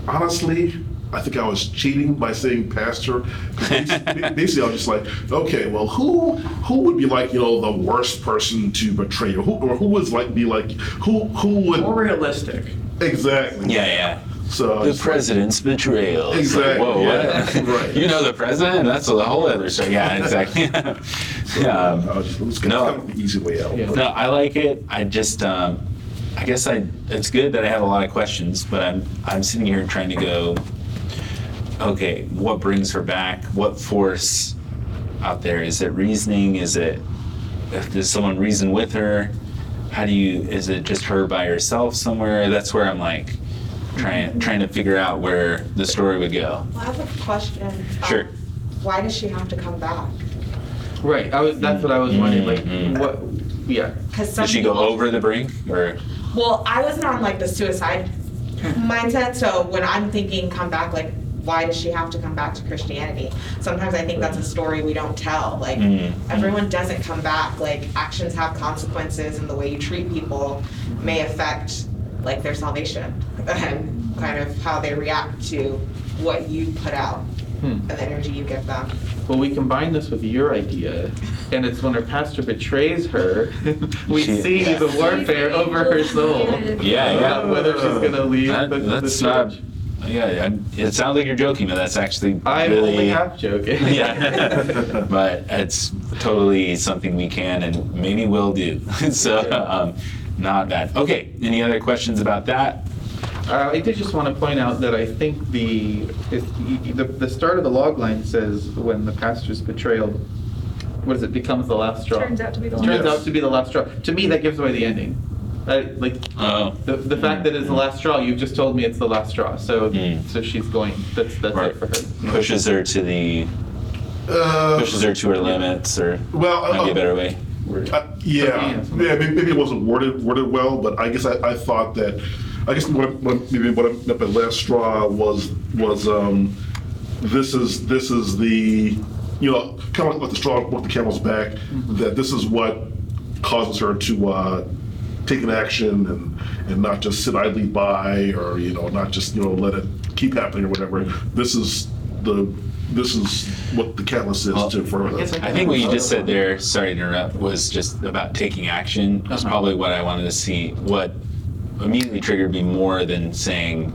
S4: Honestly, I think I was cheating by saying pastor. 'Cause Basically, <laughs> basically, I was just like, okay, well, who who would be like, you know, the worst person to betray, or who, or who would like be like, who who would
S3: More realistic.
S4: exactly?
S2: yeah, yeah.
S4: So
S2: The
S4: was like,
S2: president's betrayal. Like,
S4: Exactly,
S2: Whoa,
S4: yeah,
S2: what? <laughs>
S4: right.
S2: You know the president? That's a whole other story. Yeah, exactly. <laughs> yeah. um,
S4: I was just, it was kind
S2: No.
S4: easy way out.
S5: Yeah.
S2: No, I like it. I just, um, I guess I. It's good that I have a lot of questions, but I'm I'm sitting here trying to go. Okay, what brings her back? What force out there? Is it reasoning? Is it? Does someone reason with her? How do you? Is it just her by herself somewhere? That's where I'm like, trying trying to figure out where the story would go.
S6: I have a question. Um,
S2: Sure.
S6: Why does she have to come back?
S5: Right. I was. That's what I was wondering. Like,
S2: Mhm.
S5: what? Yeah.
S6: Because some
S2: Did she go
S6: people-
S2: over the brink, or?
S6: Well, I wasn't on like the suicide mindset. So when I'm thinking come back, like, why does she have to come back to Christianity? Sometimes I think that's a story we don't tell. Like,
S2: Mm.
S6: everyone doesn't come back. Like, actions have consequences, and the way you treat people may affect like their salvation and kind of how they react to what you put out
S5: Hmm.
S6: and the energy you give them.
S5: Well, we combine this with your idea, and it's when her pastor betrays her, <laughs> we
S2: She-
S5: see the warfare over her soul.
S2: Yeah, yeah.
S5: About Whether she's gonna leave
S2: That-
S5: the, the
S2: that's not.
S5: church.
S2: Yeah, I- it sounds like you're joking, but that's actually
S5: I'm
S2: really.
S5: only half joking. <laughs>
S2: yeah, <laughs> but it's totally something we can and maybe will do. so, um, not bad. Okay, any other questions about that?
S5: Uh, I did just want to point out that I think the, is, the the start of the log line says when the pastor's betrayal, what is it, becomes the last straw.
S7: Turns out to be the last.
S5: Turns
S7: last.
S5: out to be the last straw. To me, that gives away the ending. I, like
S2: Oh,
S5: the, the fact that it's the last straw, you've just told me it's the last straw. So
S2: Mm.
S5: so she's going. That's that's
S2: Right.
S5: it for her.
S2: pushes her to the
S4: Uh,
S2: pushes her to her limits, or
S4: Well,
S2: might be
S4: uh,
S2: a better way.
S4: Uh, yeah,
S5: Yeah.
S4: yeah. Maybe, maybe it wasn't worded worded well, but I guess I, I thought that. I guess what, I- what maybe what I meant by last straw was was um, this is this is the you know kind of like the straw broke the camel's back. That this is what causes her to uh, take an action and and not just sit idly by or you know not just you know let it keep happening or whatever. This is the this is what the catalyst is
S2: Well,
S4: to for
S5: I guess I
S2: I think what you just said there, sorry to interrupt, was just about taking action. That's
S5: Uh-huh.
S2: probably what I wanted to see. What immediately triggered me more than saying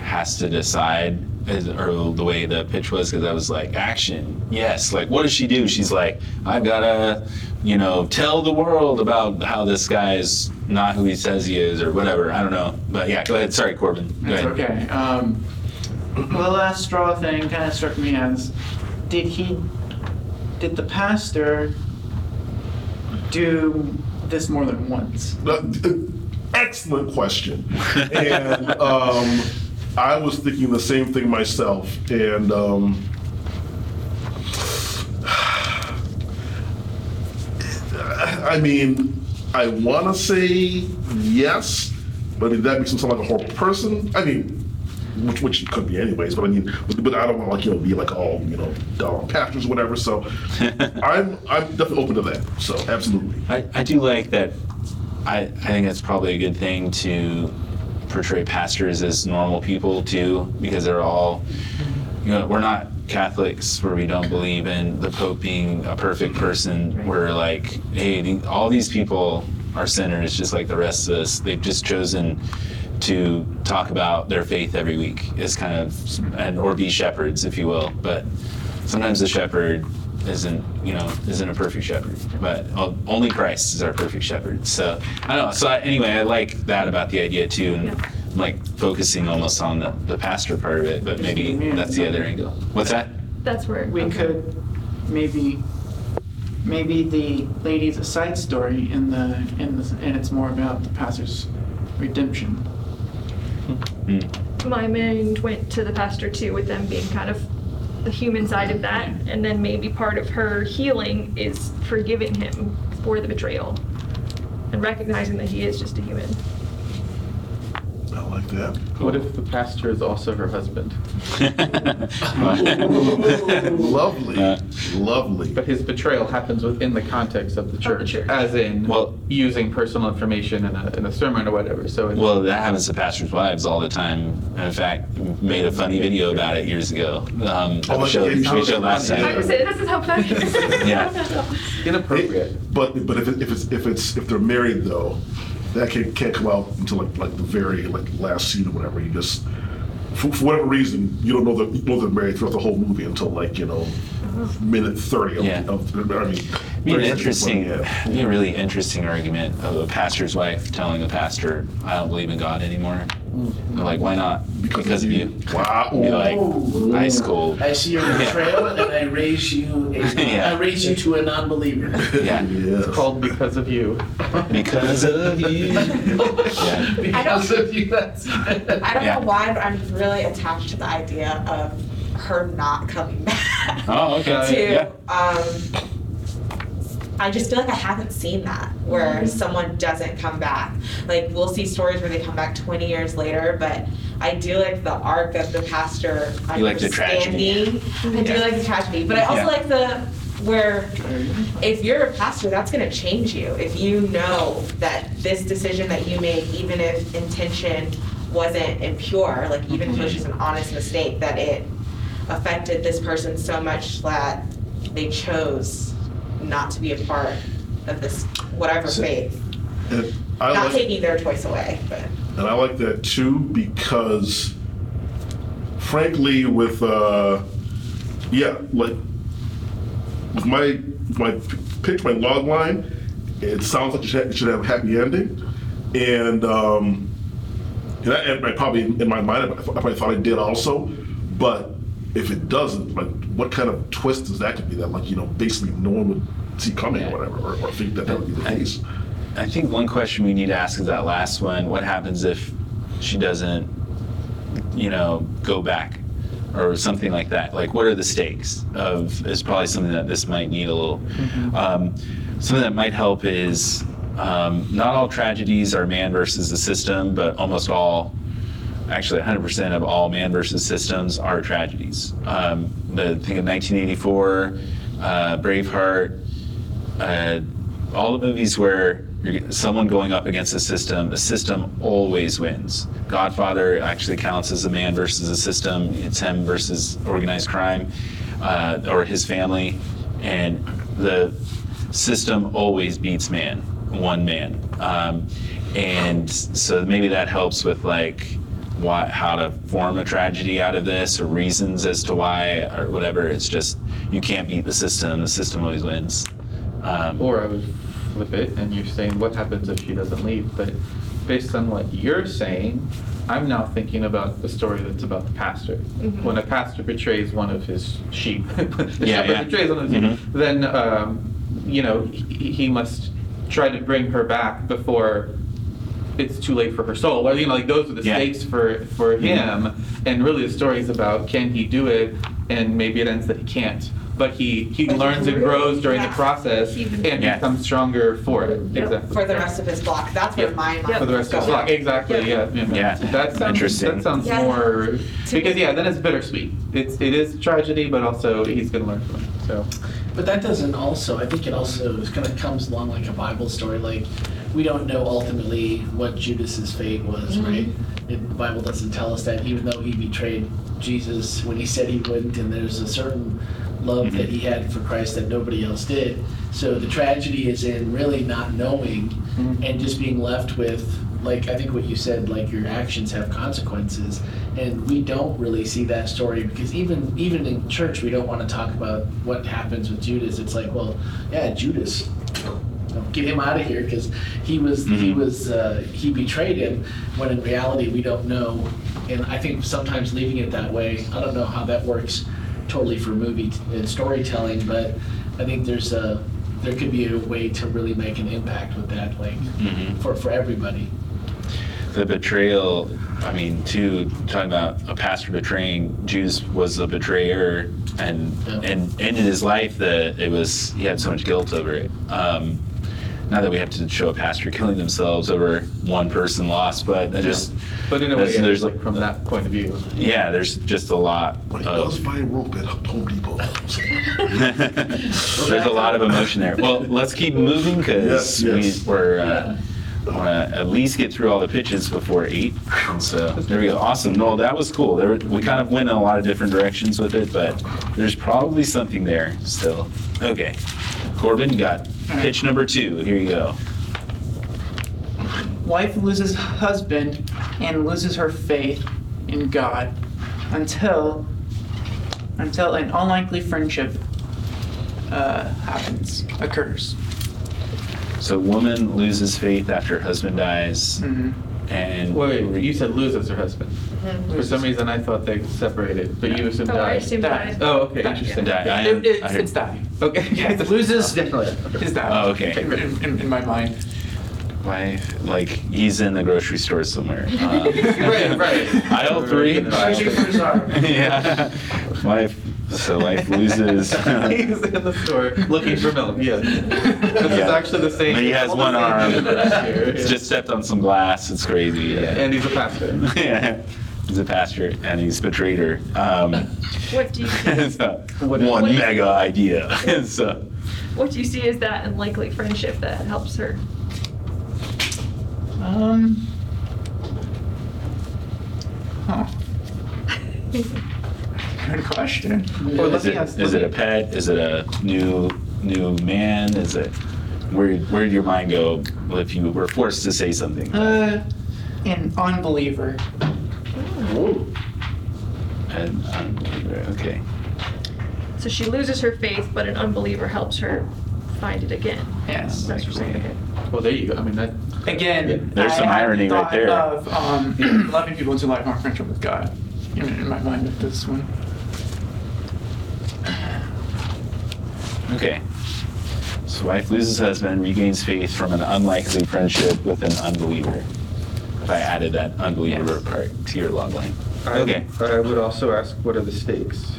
S2: has to decide, is- or the way the pitch was, because I was like, action, yes. Like, what does she do? She's like, I've gotta, you know, tell the world about how this guy is not who he says he is, or whatever. I don't know, but yeah, go ahead. Sorry, Corbin. Go
S3: It's
S2: ahead.
S3: okay. Um, the last straw thing kind of struck me as, did he, did the pastor do this more than once?
S4: Uh, Excellent question. and um, I was thinking the same thing myself. And um, I mean, I want to say yes, but that makes him sound like a horrible person. I mean, which, which it could be anyways, but I mean, but, but I don't want to like, you know, be like all, you know, down on pastors or whatever. So <laughs> I'm, I'm definitely open to that. So absolutely.
S2: I, I do like that. I, I think that's probably a good thing to portray pastors as normal people too, because they're all, you know, we're not Catholics where we don't believe in the Pope being a perfect person. We're like, hey, all these people are sinners just like the rest of us. They've just chosen to talk about their faith every week is kind of and or be shepherds if you will but sometimes the shepherd isn't you know isn't a perfect shepherd but only christ is our perfect shepherd so i don't know so I, anyway i like that about the idea too and
S7: Yeah.
S2: like focusing almost on the, the pastor part of it but maybe that's the other angle what's that
S7: That's where.
S3: We
S7: okay.
S3: could maybe, maybe the lady's a side story in the, in the, and it's more about the pastor's redemption.
S7: My mind went to the pastor too, with them being kind of the human side of that, and then maybe part of her healing is forgiving him for the betrayal and recognizing that he is just a human.
S4: I like that.
S5: What if the pastor is also her husband? <laughs>
S4: lovely,
S2: Uh,
S4: lovely.
S5: But his betrayal happens within the context of the church,
S7: church.
S5: as in
S2: Well-
S5: using personal information in a, in a sermon or whatever. So it's,
S2: Well, that happens to pastors' wives all the time. In fact, made a funny video about it years ago. Um,
S4: Oh,
S2: we showed,
S4: yeah,
S2: we showed last
S7: I
S2: time.
S7: was say, this is how funny.
S2: Yeah.
S5: inappropriate.
S4: But but if, it, if it's if it's if they're married though, that can, can't come out until like like the very like last scene or whatever. You just for, for whatever reason you don't know that you know they're married throughout the whole movie until like you know minute thirty of,
S2: Yeah.
S4: of I mean.
S2: Be an
S4: 30 seconds,
S2: interesting,
S4: yeah.
S2: be a really interesting argument of a pastor's wife telling a pastor, "I don't believe in God anymore." They're like, "Why not?" Because, of you.
S4: Wow.
S2: Be like, ice cold.
S1: I see your <laughs> betrayal and I raise you, a, <laughs>
S2: Yeah.
S1: I raise you to a non-believer.
S2: Yeah.
S4: Yes.
S5: It's called because of you.
S2: Because of <laughs> you. Yeah.
S1: Because of you, that's.
S6: I don't
S2: Yeah.
S6: know why, but I'm really attached to the idea of her not coming back.
S2: Oh, okay.
S6: to,
S2: Yeah.
S6: um, I just feel like I haven't seen that where mm-hmm. someone doesn't come back. Like we'll see stories where they come back 20 years later, but I do like the arc of the pastor
S2: You like the tragedy.
S6: understanding. I do like the tragedy, but I also
S2: Yeah.
S6: like the where if you're a pastor, that's going to change you. If you know that this decision that you made, even if intention wasn't impure, like even if it was mm-hmm. just an honest mistake, that it affected this person so much that they chose not to be a part of this whatever
S4: So-
S6: faith.
S4: And I
S6: Not
S4: like-
S6: taking their choice away, but.
S4: And I like that too because, frankly, with uh, yeah, like with my my pitch, my log line, it sounds like it should, it should have a happy ending, and um, and I, and I probably in my mind I probably thought I did also, but if it doesn't, like, what kind of twist is that to be? That like you know basically no one would see coming or whatever, or, or think that that would be the
S2: I-
S4: case.
S2: I think one question we need to ask is that last one. What happens if she doesn't, you know, go back or something like that? Like, what are the stakes of, is probably something that this might need a little. Um, something that might help is um, not all tragedies are man versus the system, but almost all actually 100% of all man versus systems are tragedies. Um, the think of 1984, uh, Braveheart, uh, all the movies where someone going up against the system, the system always wins. Godfather actually counts as a man versus a system. It's him versus organized crime uh, or his family, and the system always beats man, one man. Um, and so maybe that helps with like why, how to form a tragedy out of this or reasons as to why or whatever. It's just you can't beat the system. The system always wins. Um,
S5: Or I would flip it and you're saying, what happens if she doesn't leave? But based on what you're saying, I'm now thinking about the story that's about the pastor. When a pastor betrays one of his sheep, <laughs> the
S2: Yeah,
S5: shepherd
S2: yeah.
S5: betrays one of his sheep,
S2: Mhm.
S5: then, um, you know, he, he must try to bring her back before it's too late for her soul. Or, you know, like those are the
S2: Yeah.
S5: stakes for, for him. And really the story is about can he do it? And maybe it ends that he can't. But he, he
S6: But he
S5: learns and
S6: grew,
S5: grows during the
S6: yeah.
S5: process
S7: He-
S5: and
S2: Yeah.
S5: becomes stronger for it.
S7: Yep.
S5: Exactly.
S6: For the rest of his block, that's where
S5: Yep.
S6: my mind
S7: Yep.
S5: For the rest of his life. Exactly, yeah.
S2: Yeah.
S5: That sounds,
S2: Interesting.
S5: that sounds
S6: Yeah.
S5: more, because yeah, then it's bittersweet. It's, it is tragedy, but also he's gonna learn from it, so.
S1: But that doesn't also, I think it also kind of comes along like a Bible story, like, we don't know ultimately what Judas's fate was, mm-hmm. right? It- The Bible doesn't tell us that, even though he betrayed Jesus when he said he wouldn't, and there's a certain love mm-hmm. that he had for Christ that nobody else did. So the tragedy is in really not knowing mm-hmm. and just being left with, like, I think what you said, like, your actions have consequences. And we don't really see that story because even even in church, we don't want to talk about what happens with Judas. It's like, well, yeah, Judas, get him out of here because he was he
S2: Mhm.
S1: was uh, he betrayed him. When in reality, we don't know. And I think sometimes leaving it that way, I don't know how that works totally for movie t- and storytelling, but I think there's a there could be a way to really make an impact with that, like
S2: Mhm.
S1: for for everybody.
S2: The betrayal, I mean, too, talking about a pastor betraying, Judas was a betrayer and,
S1: Yeah.
S2: and ended his life that it was, he had so much guilt over it. Um, not that we have to show a pastor killing themselves over one person lost, but I just,
S5: But in a way,
S2: There's- there's-
S5: like from that point of view.
S2: yeah, there's just a lot
S4: But he does
S2: of,
S4: buy rope at Home Depot. <laughs> <laughs>
S2: there's a lot of emotion there. Well, let's keep moving because
S4: Yes, yes.
S2: we, we're, uh, want to at least get through all the pitches before eight. So there we go. Awesome. No, that was cool. There, we kind of went in a lot of different directions with it, but there's probably something there still. Okay. Corbin, got pitch number two. Here you go.
S3: Wife loses husband and loses her faith in God until until an unlikely friendship uh, happens occurs.
S2: So, woman loses faith after her husband dies,
S3: Mhm.
S2: and
S5: Wait, wait, you said loses her husband. For some reason, I thought they separated, but you assumed
S7: Oh, I
S5: died.
S7: assumed
S3: Died.
S7: died.
S5: Oh, okay,
S3: Died,
S5: interesting.
S2: Die. I am-
S3: It- it's,
S2: I heard-
S3: it's die.
S5: Okay.
S3: Yeah, <laughs> it loses
S5: Definitely.
S3: is die.
S2: Oh, okay.
S3: In, in, in my mind.
S2: wife, like he's in the grocery store somewhere. Uh, <laughs>
S5: Right, right. <laughs>
S2: Aisle three.
S1: Searching for his arm.
S2: yeah. Wife. So life loses. <laughs>
S5: He's in the store looking for milk, Yeah, This is
S2: Yeah.
S5: actually the same.
S2: But he has one arm.
S5: unit last
S2: He's <laughs> just stepped on some glass. It's crazy.
S5: Yeah,
S2: Yeah.
S5: And he's a pastor. <laughs>
S2: yeah. He's a pastor and he's a her. Um,
S7: What do you see,
S2: so,
S5: What-
S2: one
S7: what-
S2: mega idea. so,
S7: what do you see as that unlikely friendship that helps her?
S3: Um. Huh. Good <laughs> question. We're
S2: is
S3: looking
S2: it,
S3: at-
S2: is it a pet? Is it a new new man? Is it where where did your mind go if you were forced to say something?
S3: Uh, an unbeliever.
S2: And, um, okay.
S7: So she loses her faith, but an unbeliever helps her find it again.
S3: Yes.
S7: That's what you're saying. Okay.
S5: Well, there you go. I mean, that.
S3: Again,
S2: There's
S3: I
S2: some
S3: had
S2: irony right
S3: thought
S2: there.
S3: Of um, <clears throat> loving people into lifelong friendship with God. In, in my mind with this one.
S2: Okay. So wife loses husband, regains faith from an unlikely friendship with an unbeliever. If I added that unbeliever
S3: Yes.
S2: part to your log line.
S5: I,
S2: Okay.
S5: I would also ask, what are the stakes?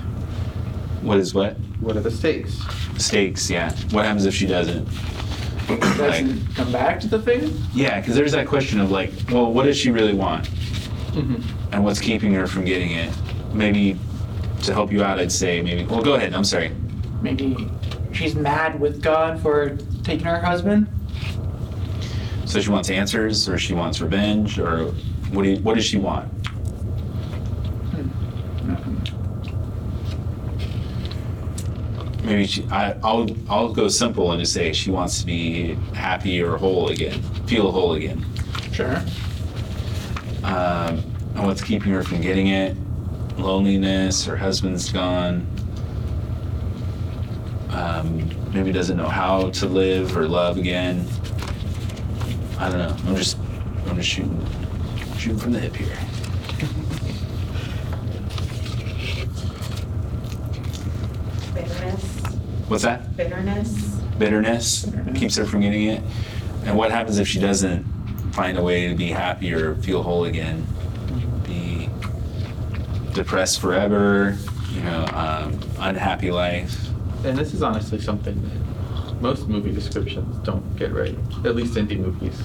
S2: What is what?
S5: What are the stakes?
S2: Stakes, yeah. What happens if she doesn't?
S3: Doesn't come back to the thing?
S2: Yeah, because there's that question of like, well, what does she really want? Mm-hmm. And what's keeping her from getting it? Maybe to help you out, I'd say maybe, well, go ahead. I'm sorry.
S3: Maybe she's mad with God for taking her husband.
S2: So she wants answers or she wants revenge or what, do you, what does she want? Maybe she, I, I'll, I'll go simple and just say she wants to be happy or whole again, feel whole again.
S3: Sure.
S2: Um, and what's keeping her from getting it? Loneliness, her husband's gone. Um, maybe doesn't know how to live or love again. I don't know. I'm just, I'm just shooting, shooting from the hip here.
S6: Bitterness,
S2: What's that?
S6: bitterness.
S2: Bitterness
S3: Bitterness.
S2: keeps her from getting it. And what happens if she doesn't find a way to be happy or feel whole again? Be depressed forever, you know, um, unhappy life.
S5: And this is honestly something that most movie descriptions don't get right. At least indie movies.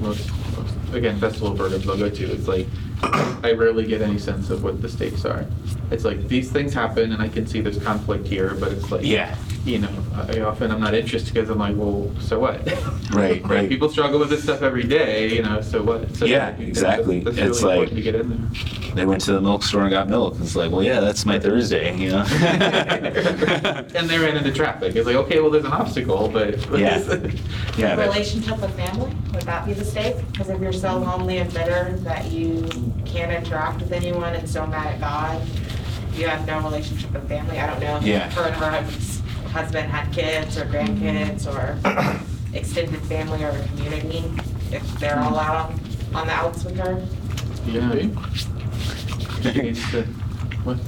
S5: Most, most again, Festival of Virgins I'll go to. It's like I rarely get any sense of what the stakes are. It's like these things happen, and I can see there's conflict here, but it's like
S2: Yeah.
S5: you know, Uh, I often I'm not interested because I'm like, well, so what? <laughs> <laughs>
S2: Right, right.
S5: People struggle with this stuff every day, you know. So what? So
S2: Yeah,
S5: that's-
S2: exactly.
S5: That's,
S2: It's
S5: really
S2: like-
S5: important to get in there.
S2: They went to the milk store and got milk. It's like, well, yeah, that's my Thursday, you know? <laughs>
S5: and they ran into traffic. It's like, okay, well, there's an obstacle, but
S2: Yeah. yeah, but-
S6: Relationship with family, would that be the stake? Because if you're so lonely and bitter that you can't interact with anyone and so mad at God, you have no relationship with family, I don't know.
S2: Yeah.
S6: Her and her hus- husband had kids or grandkids or <coughs> extended family or a community, if they're all out on, on the outs with her.
S5: yeah. She needs to- what?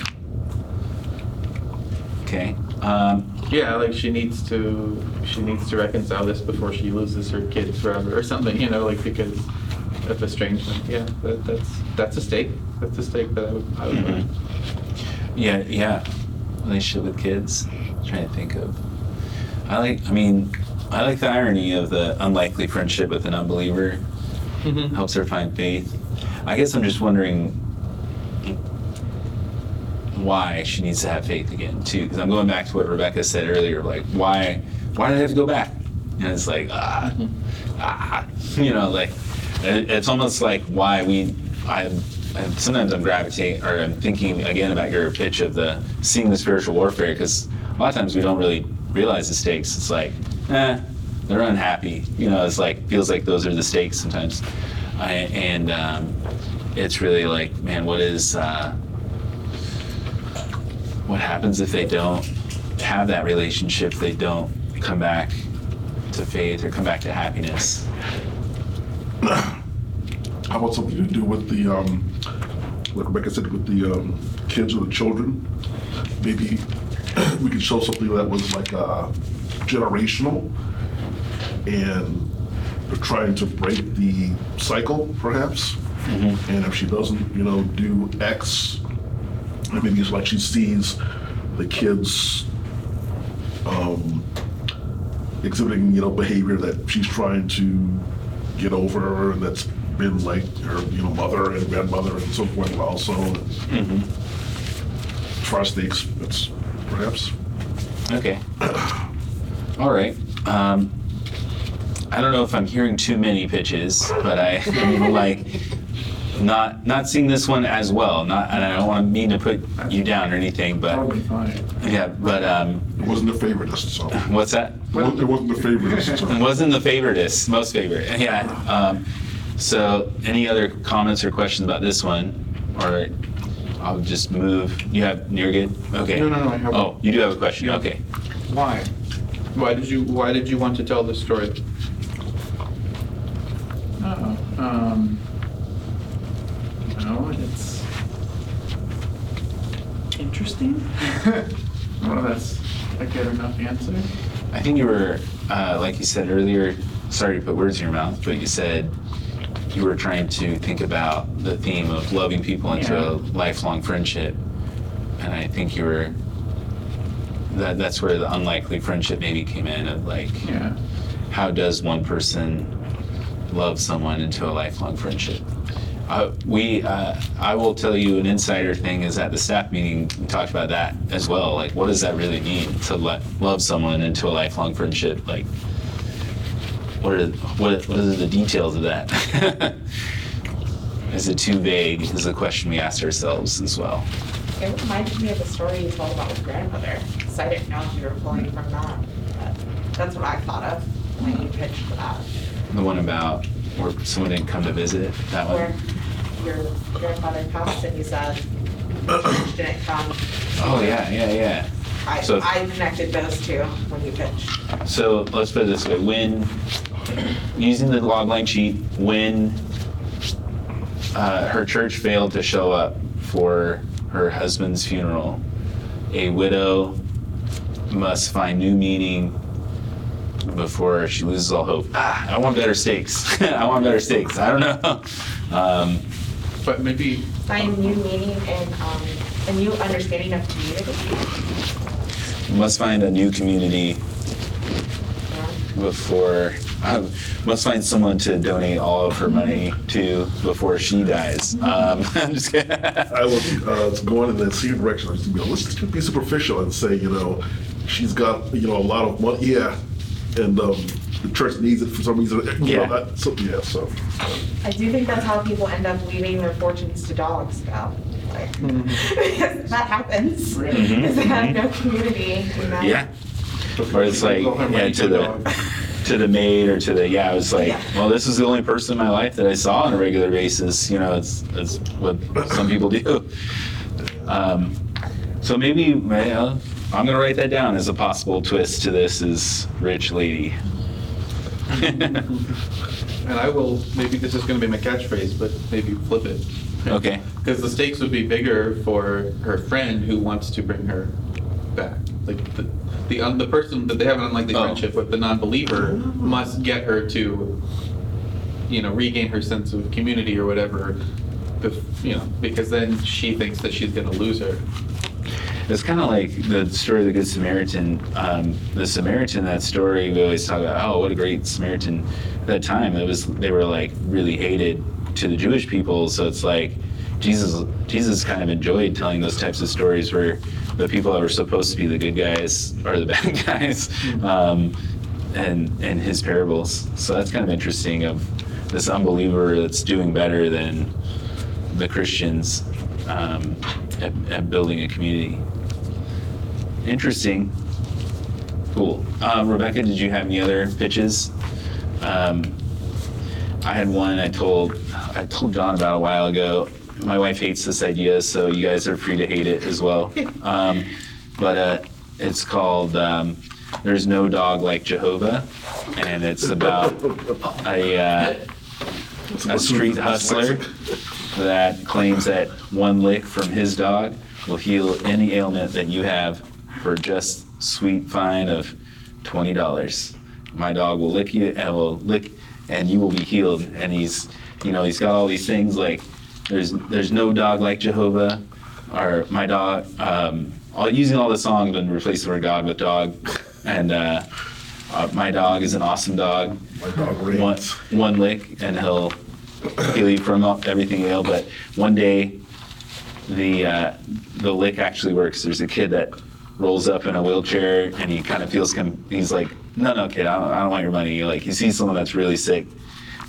S2: okay. Um,
S5: Yeah, like she needs to she needs to reconcile this before she loses her kids forever or something, you know, like because of estrangement. Yeah, that, that's that's a stake. That's a stake that I would I would
S2: Mhm. Yeah, yeah. Relationship with kids. trying to think of. I like. I mean, I like the irony of the unlikely friendship with an unbeliever.
S5: Mhm.
S2: Helps her find faith. I guess I'm just wondering why she needs to have faith again too. Because I'm going back to what Rebecca said earlier. Like, why? Why did I have to go back? And it's like, ah, ah. <laughs> You know, like it, it's almost like why we. I and sometimes I'm gravitating or I'm thinking again about your pitch of the seeing the spiritual warfare because a lot of times we don't really realize the stakes. It's like, eh, they're unhappy. You know, it's like feels like those are the stakes sometimes, I, and um, it's really like, man, what is uh, what happens if they don't have that relationship? They don't come back to faith or come back to happiness.
S4: How about something to do with the, um, like Rebecca said, with the um, kids or the children? Maybe <clears throat> we could show something that was like uh, generational, and trying to break the cycle, perhaps. And if she doesn't, you know, do X, maybe it's like she sees the kids um, exhibiting, you know, behavior that she's trying to get over, and that's been like her, you know, mother and grandmother and so forth also. Tri-states, it's perhaps.
S2: Okay. <clears throat> All right. Um, I don't know if I'm hearing too many pitches, but I <laughs> like not not seeing this one as well. Not, and I don't want to mean to put you down or anything, but
S3: Probably fine.
S2: yeah. But um,
S4: It wasn't the favoritist, so.
S2: what's that?
S4: It wasn't <laughs> it wasn't the favoritist,
S2: It
S4: so.
S2: wasn't the favoriteest, most favorite. Yeah. Um, so, any other comments or questions about this one, or I'll just move. You have good. Okay.
S5: No, no, no, I have-
S2: Oh, you do have a question.
S5: Yeah.
S2: Okay.
S5: Why? Why did you Why did you want to tell this story?
S3: Oh, um, no, it's interesting. <laughs> well, that's a good enough answer.
S2: I think you were, uh, like you said earlier, sorry to put words in your mouth, but you said you were trying to think about the theme of loving people into a lifelong friendship. And I think you were, that, that's where the unlikely friendship maybe came in of like,
S3: Yeah.
S2: how does one person love someone into a lifelong friendship? Uh, we, uh, I will tell you an insider thing is at the staff meeting, we talked about that as well. Like, what does that really mean to let, love someone into a lifelong friendship? Like, what are, what, what are the details of that? <laughs> is it too vague? Is a question we asked ourselves as well.
S6: It reminded me of the story you told about with grandmother, because I didn't know if you were pulling from that. but That's what I thought of when you pitched that,
S2: The one about where someone didn't come to visit, that
S6: where
S2: one?
S6: your grandfather passed and you said she didn't come.
S2: Oh, yeah, yeah, yeah.
S6: I,
S2: So-
S6: I connected those two when you pitched.
S2: So let's put it this way: when using the logline sheet, when uh, her church failed to show up for her husband's funeral, a widow must find new meaning before she loses all hope. Ah, I want better stakes. <laughs> I want better stakes. I don't know. <laughs> Um,
S5: But maybe
S6: Find new meaning and, um, a new understanding of community.
S2: must find a new community
S6: Yeah.
S2: before um, must find someone to donate all of her money to before she dies. Um, <laughs> I'm just kidding.
S4: I was uh, going in that same direction. I was, you know, let's just be superficial and say, you know, she's got, you know, a lot of money. Yeah, and um, the church needs it for some reason. You
S2: Yeah.
S4: Know, that, so, yeah. So
S6: I do think that's how people end up leaving their fortunes to dogs though. Like, <laughs> because that happens.
S2: Mhm,
S6: Is they have no community and that.
S2: yeah. Or it's like yeah to
S5: to
S2: the
S5: dog.
S2: To the maid or to the yeah. I was like,
S6: Yeah.
S2: well, this is the only person in my life that I saw on a regular basis. You know, it's it's what some people do. Um, so maybe well, I'm gonna write that down as a possible twist to this is rich lady. <laughs>
S5: And I will, maybe this is gonna be my catchphrase, but maybe flip it.
S2: Okay. <laughs>
S5: Because the stakes would be bigger for her friend who wants to bring her back. Like the, the, un- the person that they have an unlikely
S2: Oh.
S5: friendship with, the non-believer, must get her to, you know, regain her sense of community or whatever. bef- You know, because then she thinks that she's gonna lose her.
S2: It's kind of like the story of the Good Samaritan. Um, the Samaritan, that story, we always talk about, oh, what a great Samaritan. At that time, it was they were like really hated to the Jewish people. So it's like Jesus, Jesus kind of enjoyed telling those types of stories where the people that were supposed to be the good guys are the <laughs> bad guys, um, and and his parables. So that's kind of interesting of this unbeliever that's doing better than the Christians um, at, at building a community. Interesting. Cool. Um, Rebecca, did you have any other pitches? Um, I had one I told I told John about a while ago. My wife hates this idea, so you guys are free to hate it as well. <laughs> Um, but uh, it's called um, "There's No Dog Like Jehovah," and it's about a uh, a street hustler that claims that one lick from his dog will heal any ailment that you have for just sweet fine of twenty dollars. My dog will lick you and will lick, and you will be healed. And he's, you know, he's got all these things like there's there's no dog like Jehovah, or my dog. Um, all, using all the songs and replace the word God with dog, and uh, uh, my dog is an awesome dog
S4: my dog
S2: one, one lick and he'll heal you from everything ill. But one day, the uh, the lick actually works. There's a kid that rolls up in a wheelchair and he kind of feels com- he's like, no, no, kid, I don't, I don't want your money. Like he sees someone that's really sick,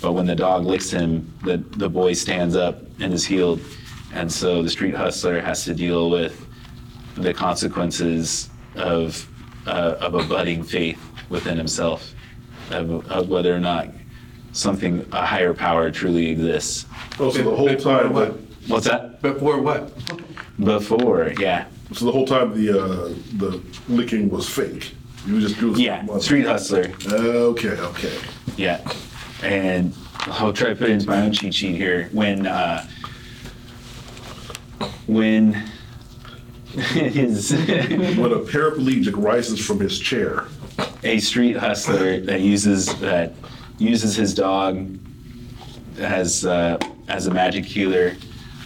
S2: but when the dog licks him, the the boy stands up and is healed, and so the street hustler has to deal with the consequences of uh, of a budding faith within himself, of, of whether or not something a higher power truly exists.
S4: Oh, so the whole time, that,
S2: What's that?
S5: Before what?
S2: Before, yeah.
S4: so the whole time the uh, the licking was fake. You just doing
S2: Yeah, street hustler.
S4: Okay, okay.
S2: Yeah, and I'll try to put it into my own cheat sheet here. When uh, when <laughs> his <laughs>
S4: When a paraplegic rises from his chair,
S2: a street hustler that uses that uses his dog as uh, as a magic healer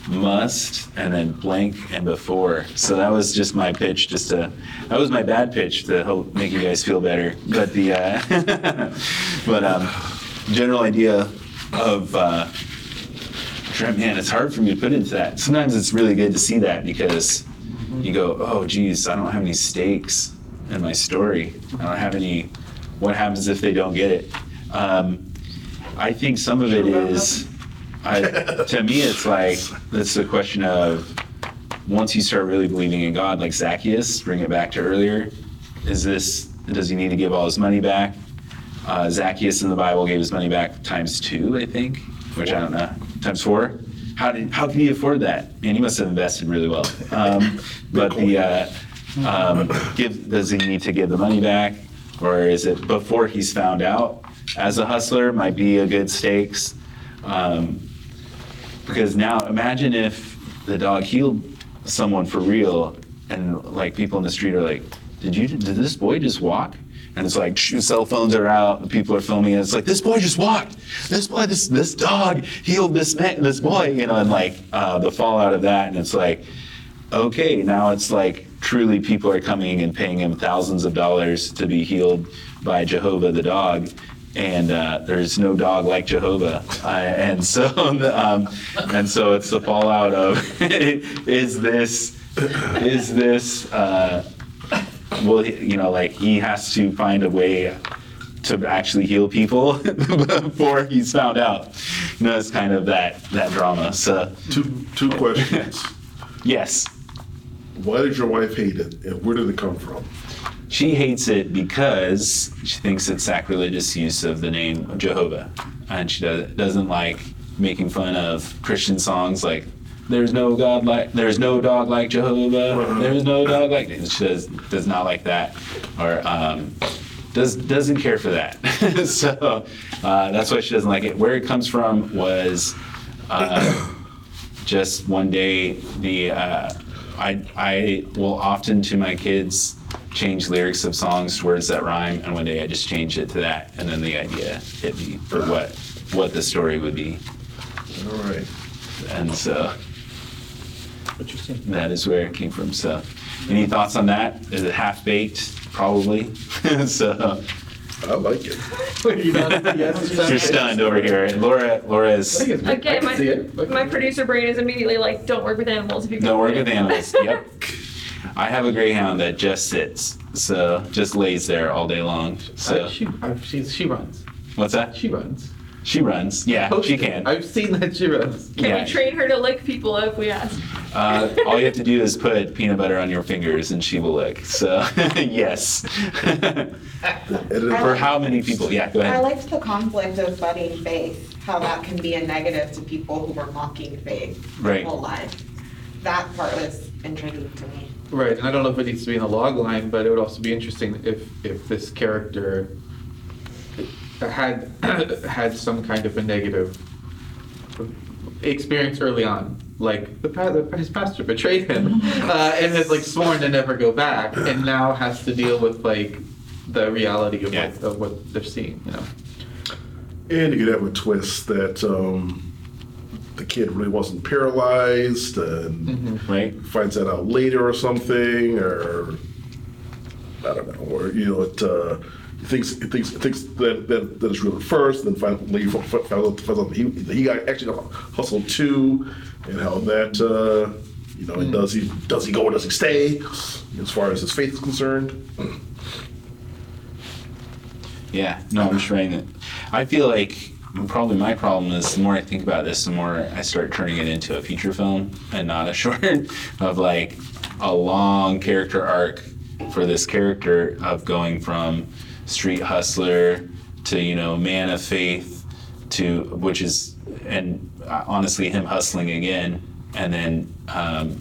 S2: must and then blank and before. So that was just my pitch just to that was my bad pitch to help make you guys feel better. But the uh, <laughs> but um general idea of uh man it's hard for me to put into that sometimes it's really good to see that because you go oh geez i don't have any stakes in my story i don't have any what happens if they don't get it um i think some of it is I, to me, it's like it's a question of once you start really believing in God, like Zacchaeus, bring it back to earlier. Is this does he need to give all his money back? Uh, Zacchaeus in the Bible gave his money back times two, I think, which I don't know, times four. How did how can he afford that? Man, he must have invested really well. Um, but the uh, um, give does he need to give the money back, or is it before he's found out as a hustler? Might be a good stakes. Um, because now imagine if the dog healed someone for real and like people in the street are like did you did this boy just walk and it's like cell phones are out people are filming it. It's like this boy just walked. This boy this this dog healed this man this boy you know and like uh, the fallout of that. And it's like okay now it's like truly people are coming and paying him thousands of dollars to be healed by jehovah the dog. And uh, there's no dog like Jehovah, <laughs> uh, and so <laughs> um, and so it's the fallout of <laughs> is this is this uh, well you know like he has to find a way to actually heal people <laughs> before he's found out. You know, it's kind of that that drama. So
S4: two two questions. <laughs>
S2: yes,
S4: Why did your wife hate it, and where did it come from?
S2: She hates it because she thinks it's sacrilegious use of the name Jehovah, and she does, doesn't like making fun of Christian songs like "There's no God like There's no dog like Jehovah." There's no dog like. She does does not like that, or um, does doesn't care for that. <laughs> so uh, that's why she doesn't like it. Where it comes from was. Uh, just one day the uh, I I will often to my kids change lyrics of songs to words that rhyme and one day I just changed it to that and then the idea hit me for what what the story would be
S4: All right.
S2: and so that is where it came from so any thoughts on that is it half baked probably <laughs> so
S4: I like it.
S2: you're stunned over here Laura Laura is
S7: Again, my, my producer brain is immediately like, don't work with animals if you
S2: Don't work with animals. <laughs> Yep. I have a greyhound that just sits, so just lays there all day long. So
S5: Uh, she, uh, she's, she runs.
S2: what's that?
S5: She runs.
S2: She runs. Yeah, she can.
S5: I've seen that she runs.
S7: Can
S2: Yeah.
S7: we train her to lick people if we ask?
S2: Uh, all you have to do is put peanut butter on your fingers, and she will lick. So <laughs> yes.
S4: And <laughs> it-
S2: For how many people? Yeah, go
S6: I liked the conflict of budding faith, how that can be a negative to people who were mocking faith their whole life. That part was intriguing to me.
S5: Right, and I don't know if it needs to be in the log line, but it would also be interesting if, if this character had, <coughs> had some kind of a negative experience early on. Like, the, the his pastor betrayed him, <laughs> uh, and has like sworn to never go back, and now has to deal with like the reality of,
S2: Yeah.
S5: what, of what they're seeing, you know?
S4: And you could have a twist that um, the kid really wasn't paralyzed and
S2: Right.
S4: finds that out later or something, or I don't know, or you know, it uh, he thinks he thinks he thinks that that, that it's real at first, then finally finds out, finds out that he, that he got actually got hustled too, and how that uh, you know, and does he does he go or does he stay, as far as his faith is concerned.
S2: Yeah, no, I'm just writing it. I feel like probably my problem is the more I think about this, the more I start turning it into a feature film and not a <laughs> short of like a long character arc for this character of going from street hustler to you know man of faith to which is and uh, honestly him hustling again and then um,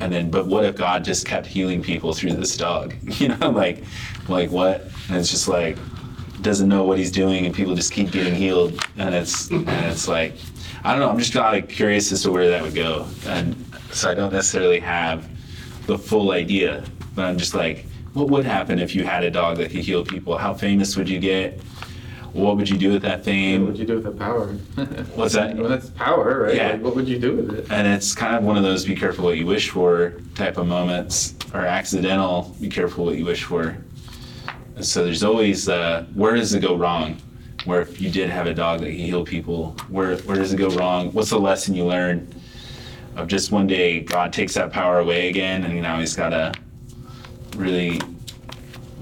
S2: and then but what if god just kept healing people through this dog? <laughs> You know like like what? And it's just like doesn't know what he's doing and people just keep getting healed and it's and it's like i don't know i'm just kind of curious as to where that would go. And so i don't necessarily have the full idea but i'm just like what would happen if you had a dog that could heal people how famous would you get what would you do with that fame?
S5: What would you do with the power? <laughs>
S2: What's that?
S5: Well, that's power, right?
S2: Yeah.
S5: Like, what would you do with it?
S2: and it's kind of one of those be careful what you wish for type of moments or accidental be careful what you wish for so there's always uh, where does it go wrong where if you did have a dog that can heal people where where does it go wrong what's the lesson you learn of just one day god takes that power away again and now he's got to really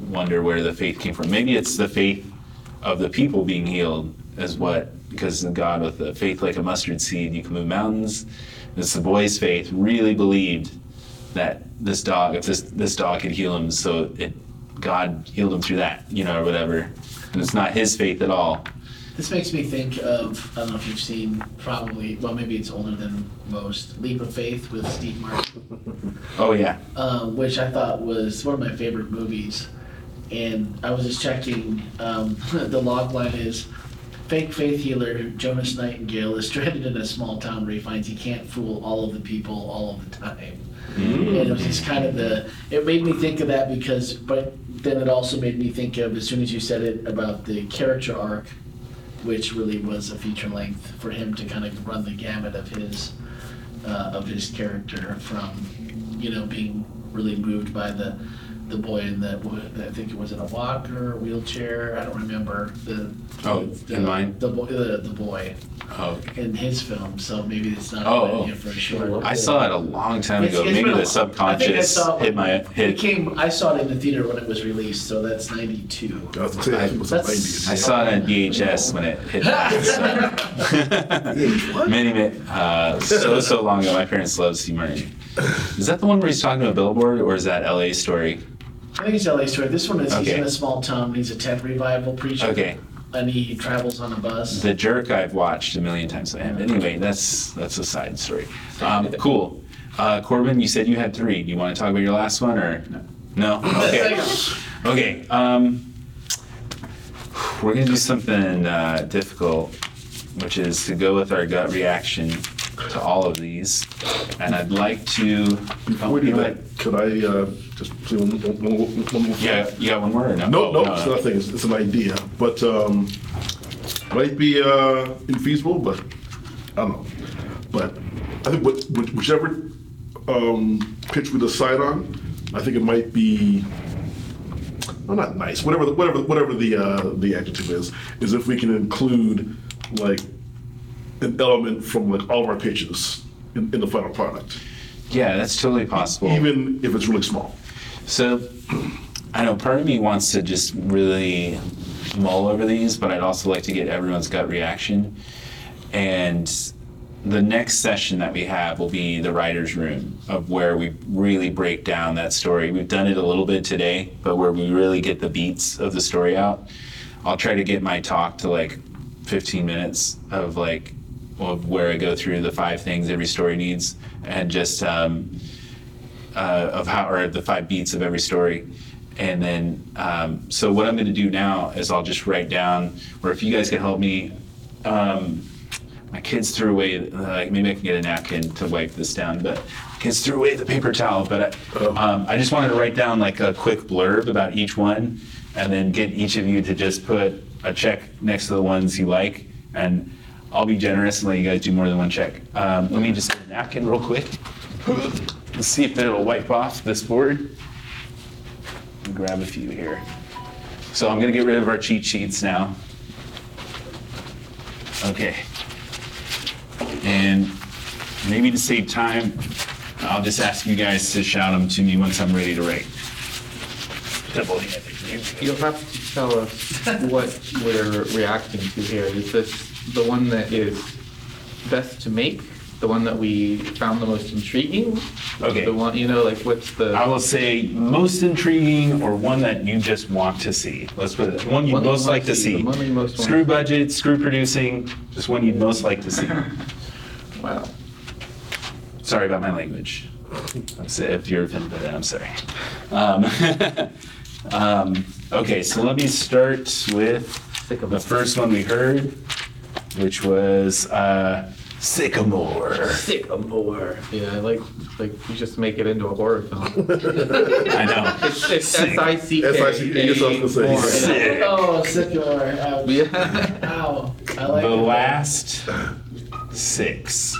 S2: wonder where the faith came from. Maybe it's the faith of the people being healed is what because god with the faith like a mustard seed you can move mountains. This the boy's faith really believed that this dog if this this dog could heal him so it god healed him through that you know or whatever. And it's not his faith at all
S1: This makes me think of, I don't know if you've seen, probably, well, maybe it's older than most, Leap of Faith with Steve Martin, <laughs>
S2: oh yeah
S1: um, which I thought was one of my favorite movies. And I was just checking, um, <laughs> the log line is, fake faith healer Jonas Nightingale is stranded in a small town where he finds he can't fool all of the people all of the time. And it was just kind of the, it made me think of that because, but then it also made me think of, as soon as you said it, about the character arc, which really was a feature length for him to kind of run the gamut of his, uh, of his character from, you know, being really moved by the, the boy in the, I think it was in a walker, wheelchair, I don't remember the.
S2: Oh,
S1: the-
S2: in mine?
S1: The boy, the, the boy
S2: oh
S1: in his film, so maybe it's not
S2: Oh,
S1: a
S2: oh.
S1: idea for a short.
S2: i saw it a long time
S1: It's-
S2: ago
S1: it's
S2: maybe
S1: been a-
S2: the
S1: I think I
S2: subconscious
S1: saw it
S2: hit my
S1: It
S2: hit
S1: came, I saw it in the theater when it was released, so that's ninety-two.
S4: I was gonna say, it was the
S1: That's-
S4: 90s.
S2: I saw it on VHS when it hit. <laughs> so. <laughs> many, many, uh, so so long ago. My parents loved Steve Martin. Is that the one where he's talking to a billboard, or is that L.A. Story?
S1: I think it's LA story. This one is he's
S2: Okay.
S1: in a small town. He's a tent revival preacher.
S2: Okay.
S1: And he travels on a bus.
S2: The Jerk I've watched a million times. I have. Anyway, that's that's a side story. Um, cool. Uh, Corbin, you said you had three. Do you want to talk about your last one or no? <laughs> Okay. Okay. Um, we're gonna do something uh, difficult, which is to go with our gut reaction to all of these, and I'd like to.
S4: Do
S2: go
S4: that,
S2: ahead.
S4: could I uh, just say one, one, one, one more?
S2: Yeah, got one more or no?
S4: No, no,
S2: Oh,
S4: it's nothing. It's, it's an idea, but um, might be uh, infeasible. But I don't know. But I think what, which- whichever um, pitch we decide on, I think it might be. Well, not nice. Whatever, the, whatever, whatever the uh, the adjective is, is if we can include like an element from like all of our pitches in, in the final product,
S2: Yeah, that's totally possible.
S4: even if it's really small.
S2: So, I know part of me wants to just really mull over these, but I'd also like to get everyone's gut reaction. And the next session that we have will be the writer's room, of where we really break down that story. We've done it a little bit today, but where we really get the beats of the story out. I'll try to get my talk to like 15 minutes of like where I go through the five things every story needs, and just um, uh, of how, or the five beats of every story. And then, um, so what I'm going to do now is I'll just write down, or if you guys can help me, um, my kids threw away, like maybe I can get a napkin to wipe this down, but kids threw away the paper towel. But I, um, I just wanted to write down like a quick blurb about each one, and then get each of you to just put a check next to the ones you like, and I'll be generous and let you guys do more than one check. Um, let me just get a napkin real quick. Let's see if it'll wipe off this board. Grab a few here. So I'm gonna get rid of our cheat sheets now. Okay. And maybe to save time, I'll just ask you guys to shout them to me once I'm ready to write. Double-handed.
S5: You'll have to tell us what we're reacting to here. Is this the one that is best to make? The one that we found the most intriguing?
S2: Okay.
S5: The one, you know, like what's the?
S2: I will say most intriguing or one that you just want to see. Let's put it, one you'd
S5: One you
S2: most
S5: want
S2: like
S5: to see, the one you most want
S2: Screw budget, screw producing, just one you'd most like to see. <laughs>
S5: Wow.
S2: Sorry about my language. I'm sorry If you're offended by that, I'm sorry. Um, <laughs> um, Okay, so let me start with the first one we heard, which was uh, Sycamore.
S5: Sycamore. Yeah, I like, like you just make it into a horror film. <laughs>
S2: I know.
S5: It's, it's
S2: Sick.
S5: S I C K.
S4: S-I-C-K, yes, I was gonna say.
S2: Sick.
S1: Oh, sycamore, ouch.
S5: Yeah.
S1: Ow, I like
S2: The
S1: it.
S2: last six.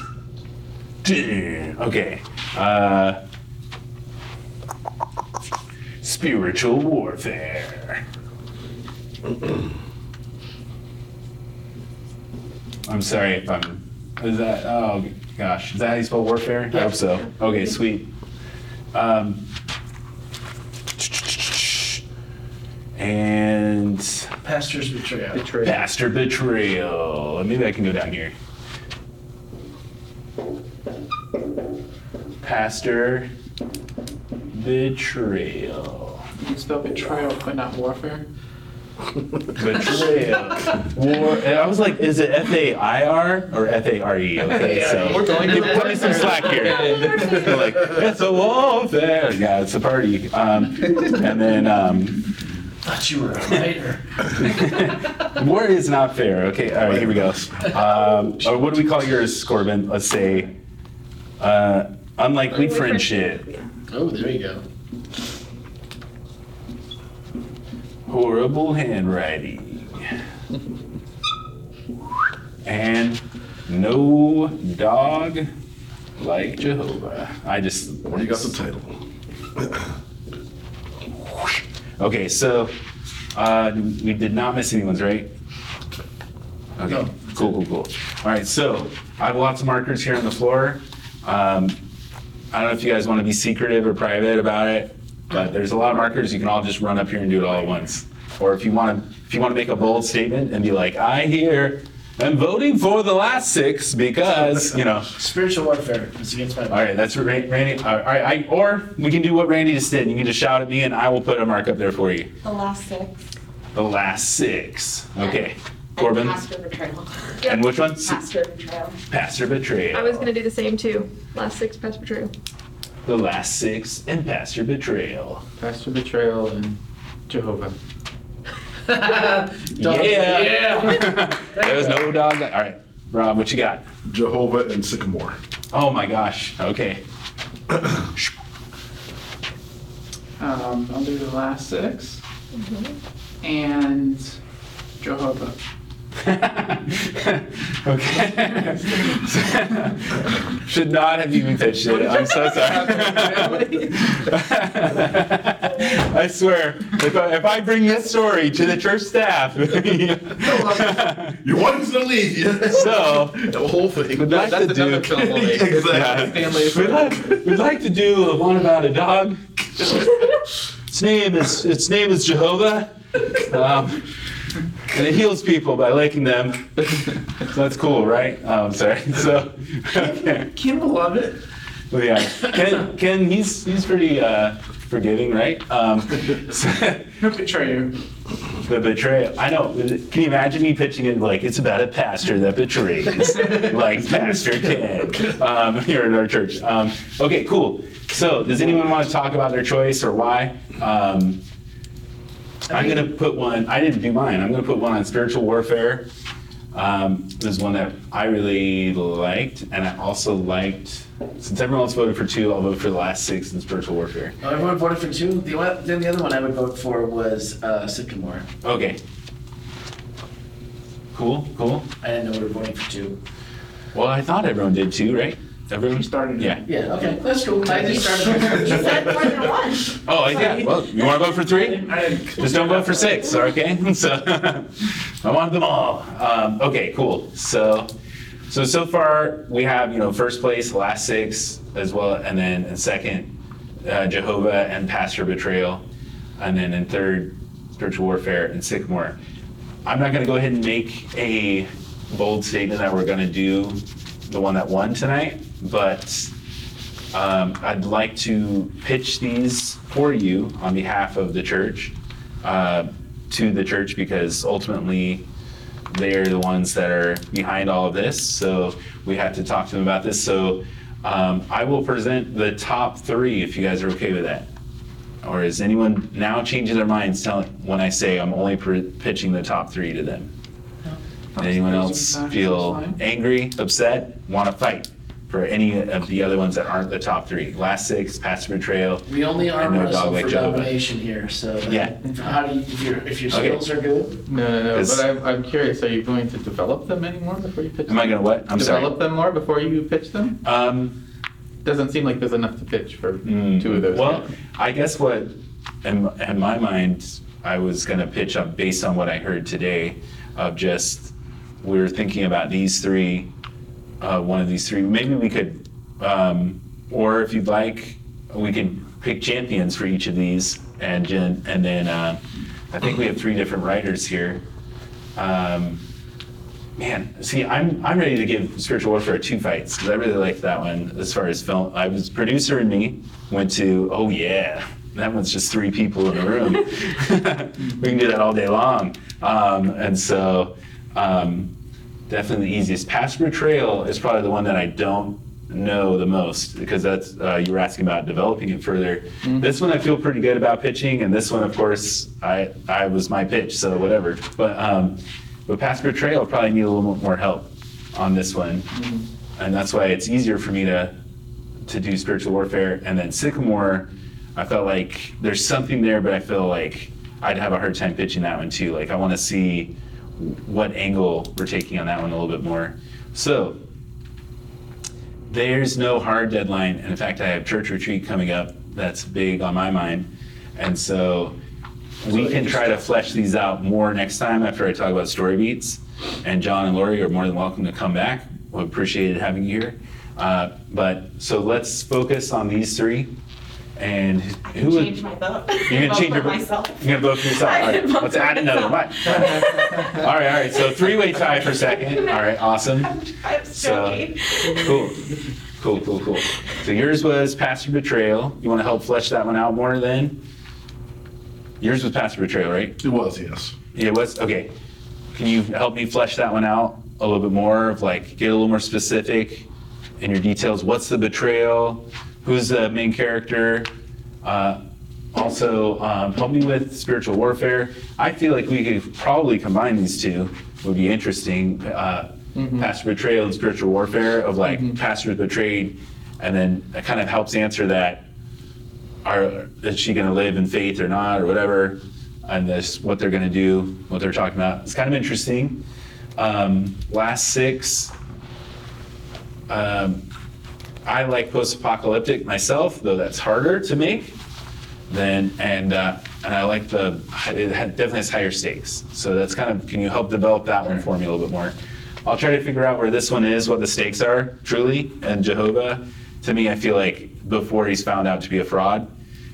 S2: Okay. Uh, spiritual warfare. <clears throat> I'm sorry if I'm. Is that? Oh gosh, is that how you spell warfare? I hope so. Okay, sweet. Um, and
S1: Pastor's betrayal.
S5: Betrayal.
S2: Pastor betrayal. Maybe I can go down here. Pastor betrayal.
S5: You spell betrayal, but not warfare.
S2: Betrayal. War. and I was like, is it F A I R or F A R E? Okay, so
S5: We're going
S2: give,
S5: to-
S2: cut me some slack here. <laughs> They're like, it's a warfare. Yeah, it's a party. Um, and then um,
S1: Thought you were a writer. <laughs>
S2: war is not fair. Okay, all right, here we go. Um, or what do we call yours, Corbin? Let's say uh, unlikely friendship.
S1: Oh, there you go.
S2: Horrible handwriting, and no dog like Jehovah. I just
S4: You got the title.
S2: Okay, so uh, we did not miss any ones, right? Okay,
S1: No.
S2: cool, cool, cool. All right, so I have lots of markers here on the floor. Um, I don't know if you guys want to be secretive or private about it, but there's a lot of markers. You can all just run up here and do it all at once. Or if you want to, if you want to make a bold statement and be like, I here am voting for the last six because, you know. <laughs>
S1: Spiritual warfare is against my
S2: All right, that's what Randy. All right, I, or we can do what Randy just did. You can just shout at me, and I will put a mark up there for you.
S8: The last six.
S2: The last six. Okay.
S8: And
S2: Corbin.
S8: Pastor betrayal.
S2: And which one?
S8: Pastor betrayal.
S2: Pastor betrayal.
S7: I was gonna do the same too. Last six pastor betrayal.
S2: The last six and pastor betrayal.
S5: Pastor betrayal and Jehovah.
S1: Dog- <laughs>
S2: Yeah.
S1: Yeah.
S2: there was no dog. All right, Rob, what you got?
S4: Jehovah and Sycamore.
S2: Oh my gosh. Okay. <coughs>
S3: Um, I'll do the last 6 And Jehovah. <laughs>
S2: okay. <laughs> Should not have even pitched it. I'm so sorry. <laughs> I swear, if I, if I bring this story to the church staff,
S4: You wanted to leave, yeah.
S2: so
S4: The whole thing.
S2: We'd like
S5: That's
S2: to do.
S5: another film we'll make.
S4: Exactly.
S5: Stanley.
S2: We'd like, we'd like to do a one about a dog. Its name is its name is Jehovah, um, and it heals people by licking them. So that's cool, right? Oh, I'm sorry. <laughs> So, okay.
S3: Kim will love it.
S2: Well, yeah, Ken, Ken, he's he's pretty uh, forgiving, right? Um, so- <laughs>
S3: He'll betray you.
S2: the betrayal. I know. Can you imagine me pitching it like it's about a pastor that betrays, <laughs> like Pastor Ken um, here in our church? Um, okay, cool. So, does anyone want to talk about their choice or why? Um, I'm gonna put one. I didn't do mine. I'm gonna put one on spiritual warfare. Um, this is one that I really liked, and I also liked. Since everyone else voted for two, I'll vote for the last six in spiritual warfare.
S1: Oh, everyone voted for two. The one, then the other one I would vote for was uh, Sycamore.
S2: Okay. Cool, cool.
S1: I didn't know we were voting for two.
S2: Well, I thought everyone did too, right? Everyone
S3: You started it.
S2: Yeah.
S1: Yeah. Okay, that's cool. I just started.
S8: You said more than one. <laughs>
S2: Oh, Oh, yeah. Well, you want to vote for three? Just don't vote for six, okay? <laughs> So <laughs> I want them all. Um, okay, cool. So, so so far we have you know first place, last six as well, and then in second, uh, Jehovah and Pastor Betrayal, and then in third, Spiritual Warfare and Sycamore. I'm not going to go ahead and make a bold statement that we're going to do the one that won tonight, but um, I'd like to pitch these for you on behalf of the church uh, to the church because ultimately they're the ones that are behind all of this. So we have to talk to them about this. So um, I will present the top three if you guys are okay with that. Or is anyone now changing their minds when I say I'm only pitching the top three to them? Anyone else feel angry, upset, want to fight for any of the other ones that aren't the top three? Last six, Pastor Betrayal.
S1: We only arm
S2: And no dog
S1: wrestle
S2: like
S1: for
S2: Jehovah.
S1: domination here, so. that-
S2: Yeah.
S1: How do you, if your, if your
S2: Okay.
S1: skills are good,
S5: No, no, no,
S2: Is-
S5: but I'm, I'm curious, are you going to develop them anymore before you pitch them?
S2: Am I gonna what? I'm sorry.
S5: Develop them more before you pitch them?
S2: Um,
S5: Doesn't seem like there's enough to pitch for
S2: mm,
S5: two of those.
S2: Well,
S5: yet.
S2: I guess what, in, in my mind, I was gonna pitch up based on what I heard today of just, we were thinking about these three, uh, one of these three. Maybe we could, um, or if you'd like, we could pick champions for each of these and, and then, uh, I think we have three different writers here. Um, Man, see, I'm I'm ready to give Spiritual Warfare two fights because I really liked that one. As far as film, I was producer and me went to. Oh yeah, that one's just three people in a room. <laughs> we can do that all day long. Um, and so, um, definitely the easiest. Past Trail is probably the one that I don't know the most because that's uh, you were asking about developing it further. This one I feel pretty good about pitching, and this one, of course, I I was my pitch, so whatever. But um, but past Trail probably need a little bit more help on this one, and that's why it's easier for me to to do spiritual warfare. And then Sycamore, I felt like there's something there, but I feel like I'd have a hard time pitching that one too. Like I want to see what angle we're taking on that one a little bit more. So there's no hard deadline. And in fact, I have church retreat coming up that's big on my mind. And so we can try to flesh these out more next time after I talk about story beats. And John and Lori are more than welcome to come back. We appreciate having you here. Uh, but so let's focus on these three. And who would?
S6: Change my vote. <laughs> <laughs>
S2: You're gonna
S6: Vote
S2: change
S6: for
S2: your vote?
S6: myself.
S2: You're gonna vote for yourself. <laughs>
S6: I
S2: All right,
S6: didn't vote
S2: let's
S6: for
S2: add another one.
S6: myself.
S2: all right, all right. So three-way tie for second. All right, awesome.
S6: I'm
S2: So,
S6: joking.
S2: cool, cool, cool, cool. So yours was Pastor Betrayal. You want to help flesh that one out more then? Yours was Pastor Betrayal, right?
S4: It was, yes.
S2: Yeah, what's, okay. Can you help me flesh that one out a little bit more of like, get a little more specific in your details? What's the betrayal? Who's the main character? Uh, also, um, help me with spiritual warfare. I feel like we could probably combine these two. Would be interesting. Uh, Pastor betrayal and spiritual warfare of like pastor betrayed, and then it kind of helps answer that are is she going to live in faith or not or whatever and this what they're going to do what they're talking about it's kind of interesting um, last six um, i like post-apocalyptic myself though that's harder to make than and uh, and i like the it definitely has higher stakes. So that's kind of can you help develop that one for me a little bit more? I'll try to figure out where this one is what the stakes are truly and jehovah. To me i feel like before he's found out to be a fraud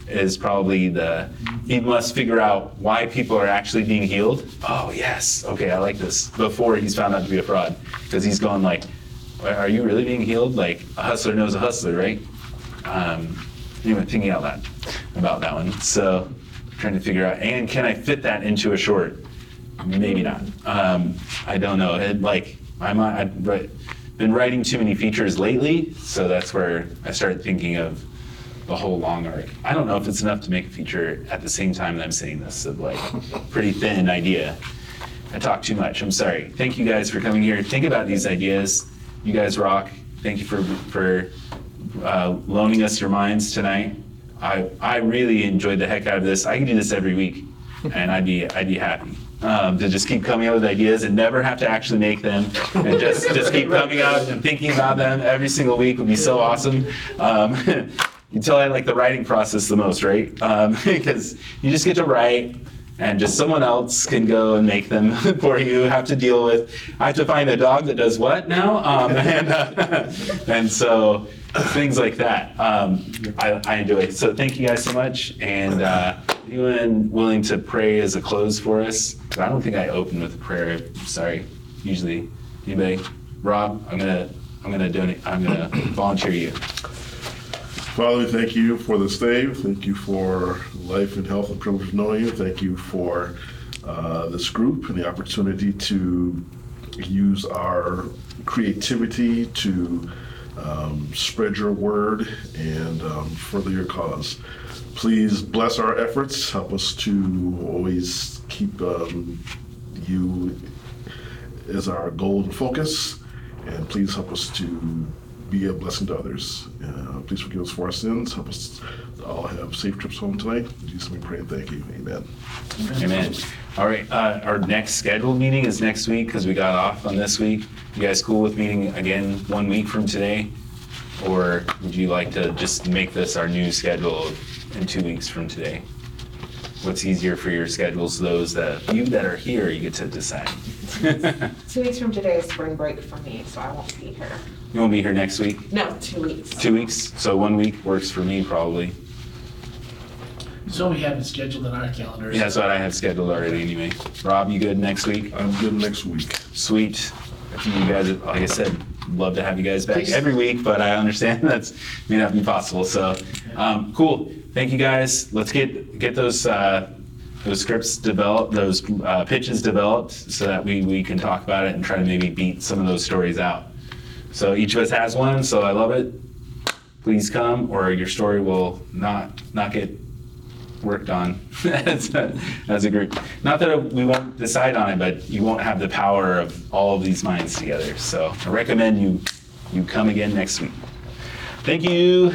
S2: is probably the he must figure out why people are actually being healed. Oh yes. Okay i like this. Before he's found out to be a fraud because he's going like are you really being healed like a hustler knows a hustler right um, anyway, thinking out loud about that one. So trying to figure out, and can I fit that into a short? Maybe not. Um, I don't know. It, like I'm, I've been writing too many features lately, so that's where I started thinking of the whole long arc. I don't know if it's enough to make a feature at the same time that I'm saying this. Of like pretty thin idea. I talk too much. I'm sorry. Thank you guys for coming here. Think about these ideas. You guys rock. Thank you for for uh, loaning us your minds tonight. I I really enjoyed the heck out of this. I could do this every week, and I'd be I'd be happy um, to just keep coming up with ideas and never have to actually make them, and just just keep coming out and thinking about them every single week would be so awesome. Um, <laughs> tell I like the writing process the most, right? Um, <laughs> because you just get to write, and just someone else can go and make them <laughs> for you. Have to deal with. I have to find a dog that does what now, um, <laughs> and uh, and so things like that. Um, I, I enjoy. it. So thank you guys so much, and uh, anyone willing to pray as a close for us? I don't think I opened with a prayer. Sorry. Usually, anybody? Rob, I'm gonna I'm gonna donate. I'm gonna volunteer you.
S4: Father, we thank you for this day. Thank you for life and health and privilege of knowing you. Thank you for uh, this group and the opportunity to use our creativity to um, spread your word and um, further your cause. Please bless our efforts. Help us to always keep um, you as our goal and focus. And please help us to be a blessing to others. Uh, please forgive us for our sins. Help us all have safe trips home tonight. In Jesus, we pray and thank you. Amen.
S2: Amen. All right, uh, our next scheduled meeting is next week because we got off on this week. You guys cool with meeting again one week from today? Or would you like to just make this our new schedule in two weeks from today? What's easier for your schedules? Those that, you that are here, you get to decide. <laughs>
S8: Two weeks from today is spring break for me, so I won't be here.
S2: You won't be here next week?
S8: No, two weeks.
S2: Two weeks? So one week works for me probably.
S1: So we have it scheduled in our calendars.
S2: Yeah, that's what I have scheduled already anyway. Rob, you good next week?
S4: I'm good next week.
S2: Sweet. I think you guys, like I said, love to have you guys back
S1: Please.
S2: every week, but I understand <laughs> that's may not be possible. So, um, cool. Thank you guys. Let's get get those uh, those scripts developed, those uh, pitches developed, so that we we can talk about it and try to maybe beat some of those stories out. So each of us has one. So I love it. Please come, or your story will not not get worked on <laughs> as a, as a group. Not that we won't decide on it, but you won't have the power of all of these minds together. So I recommend you you come again next week. Thank you.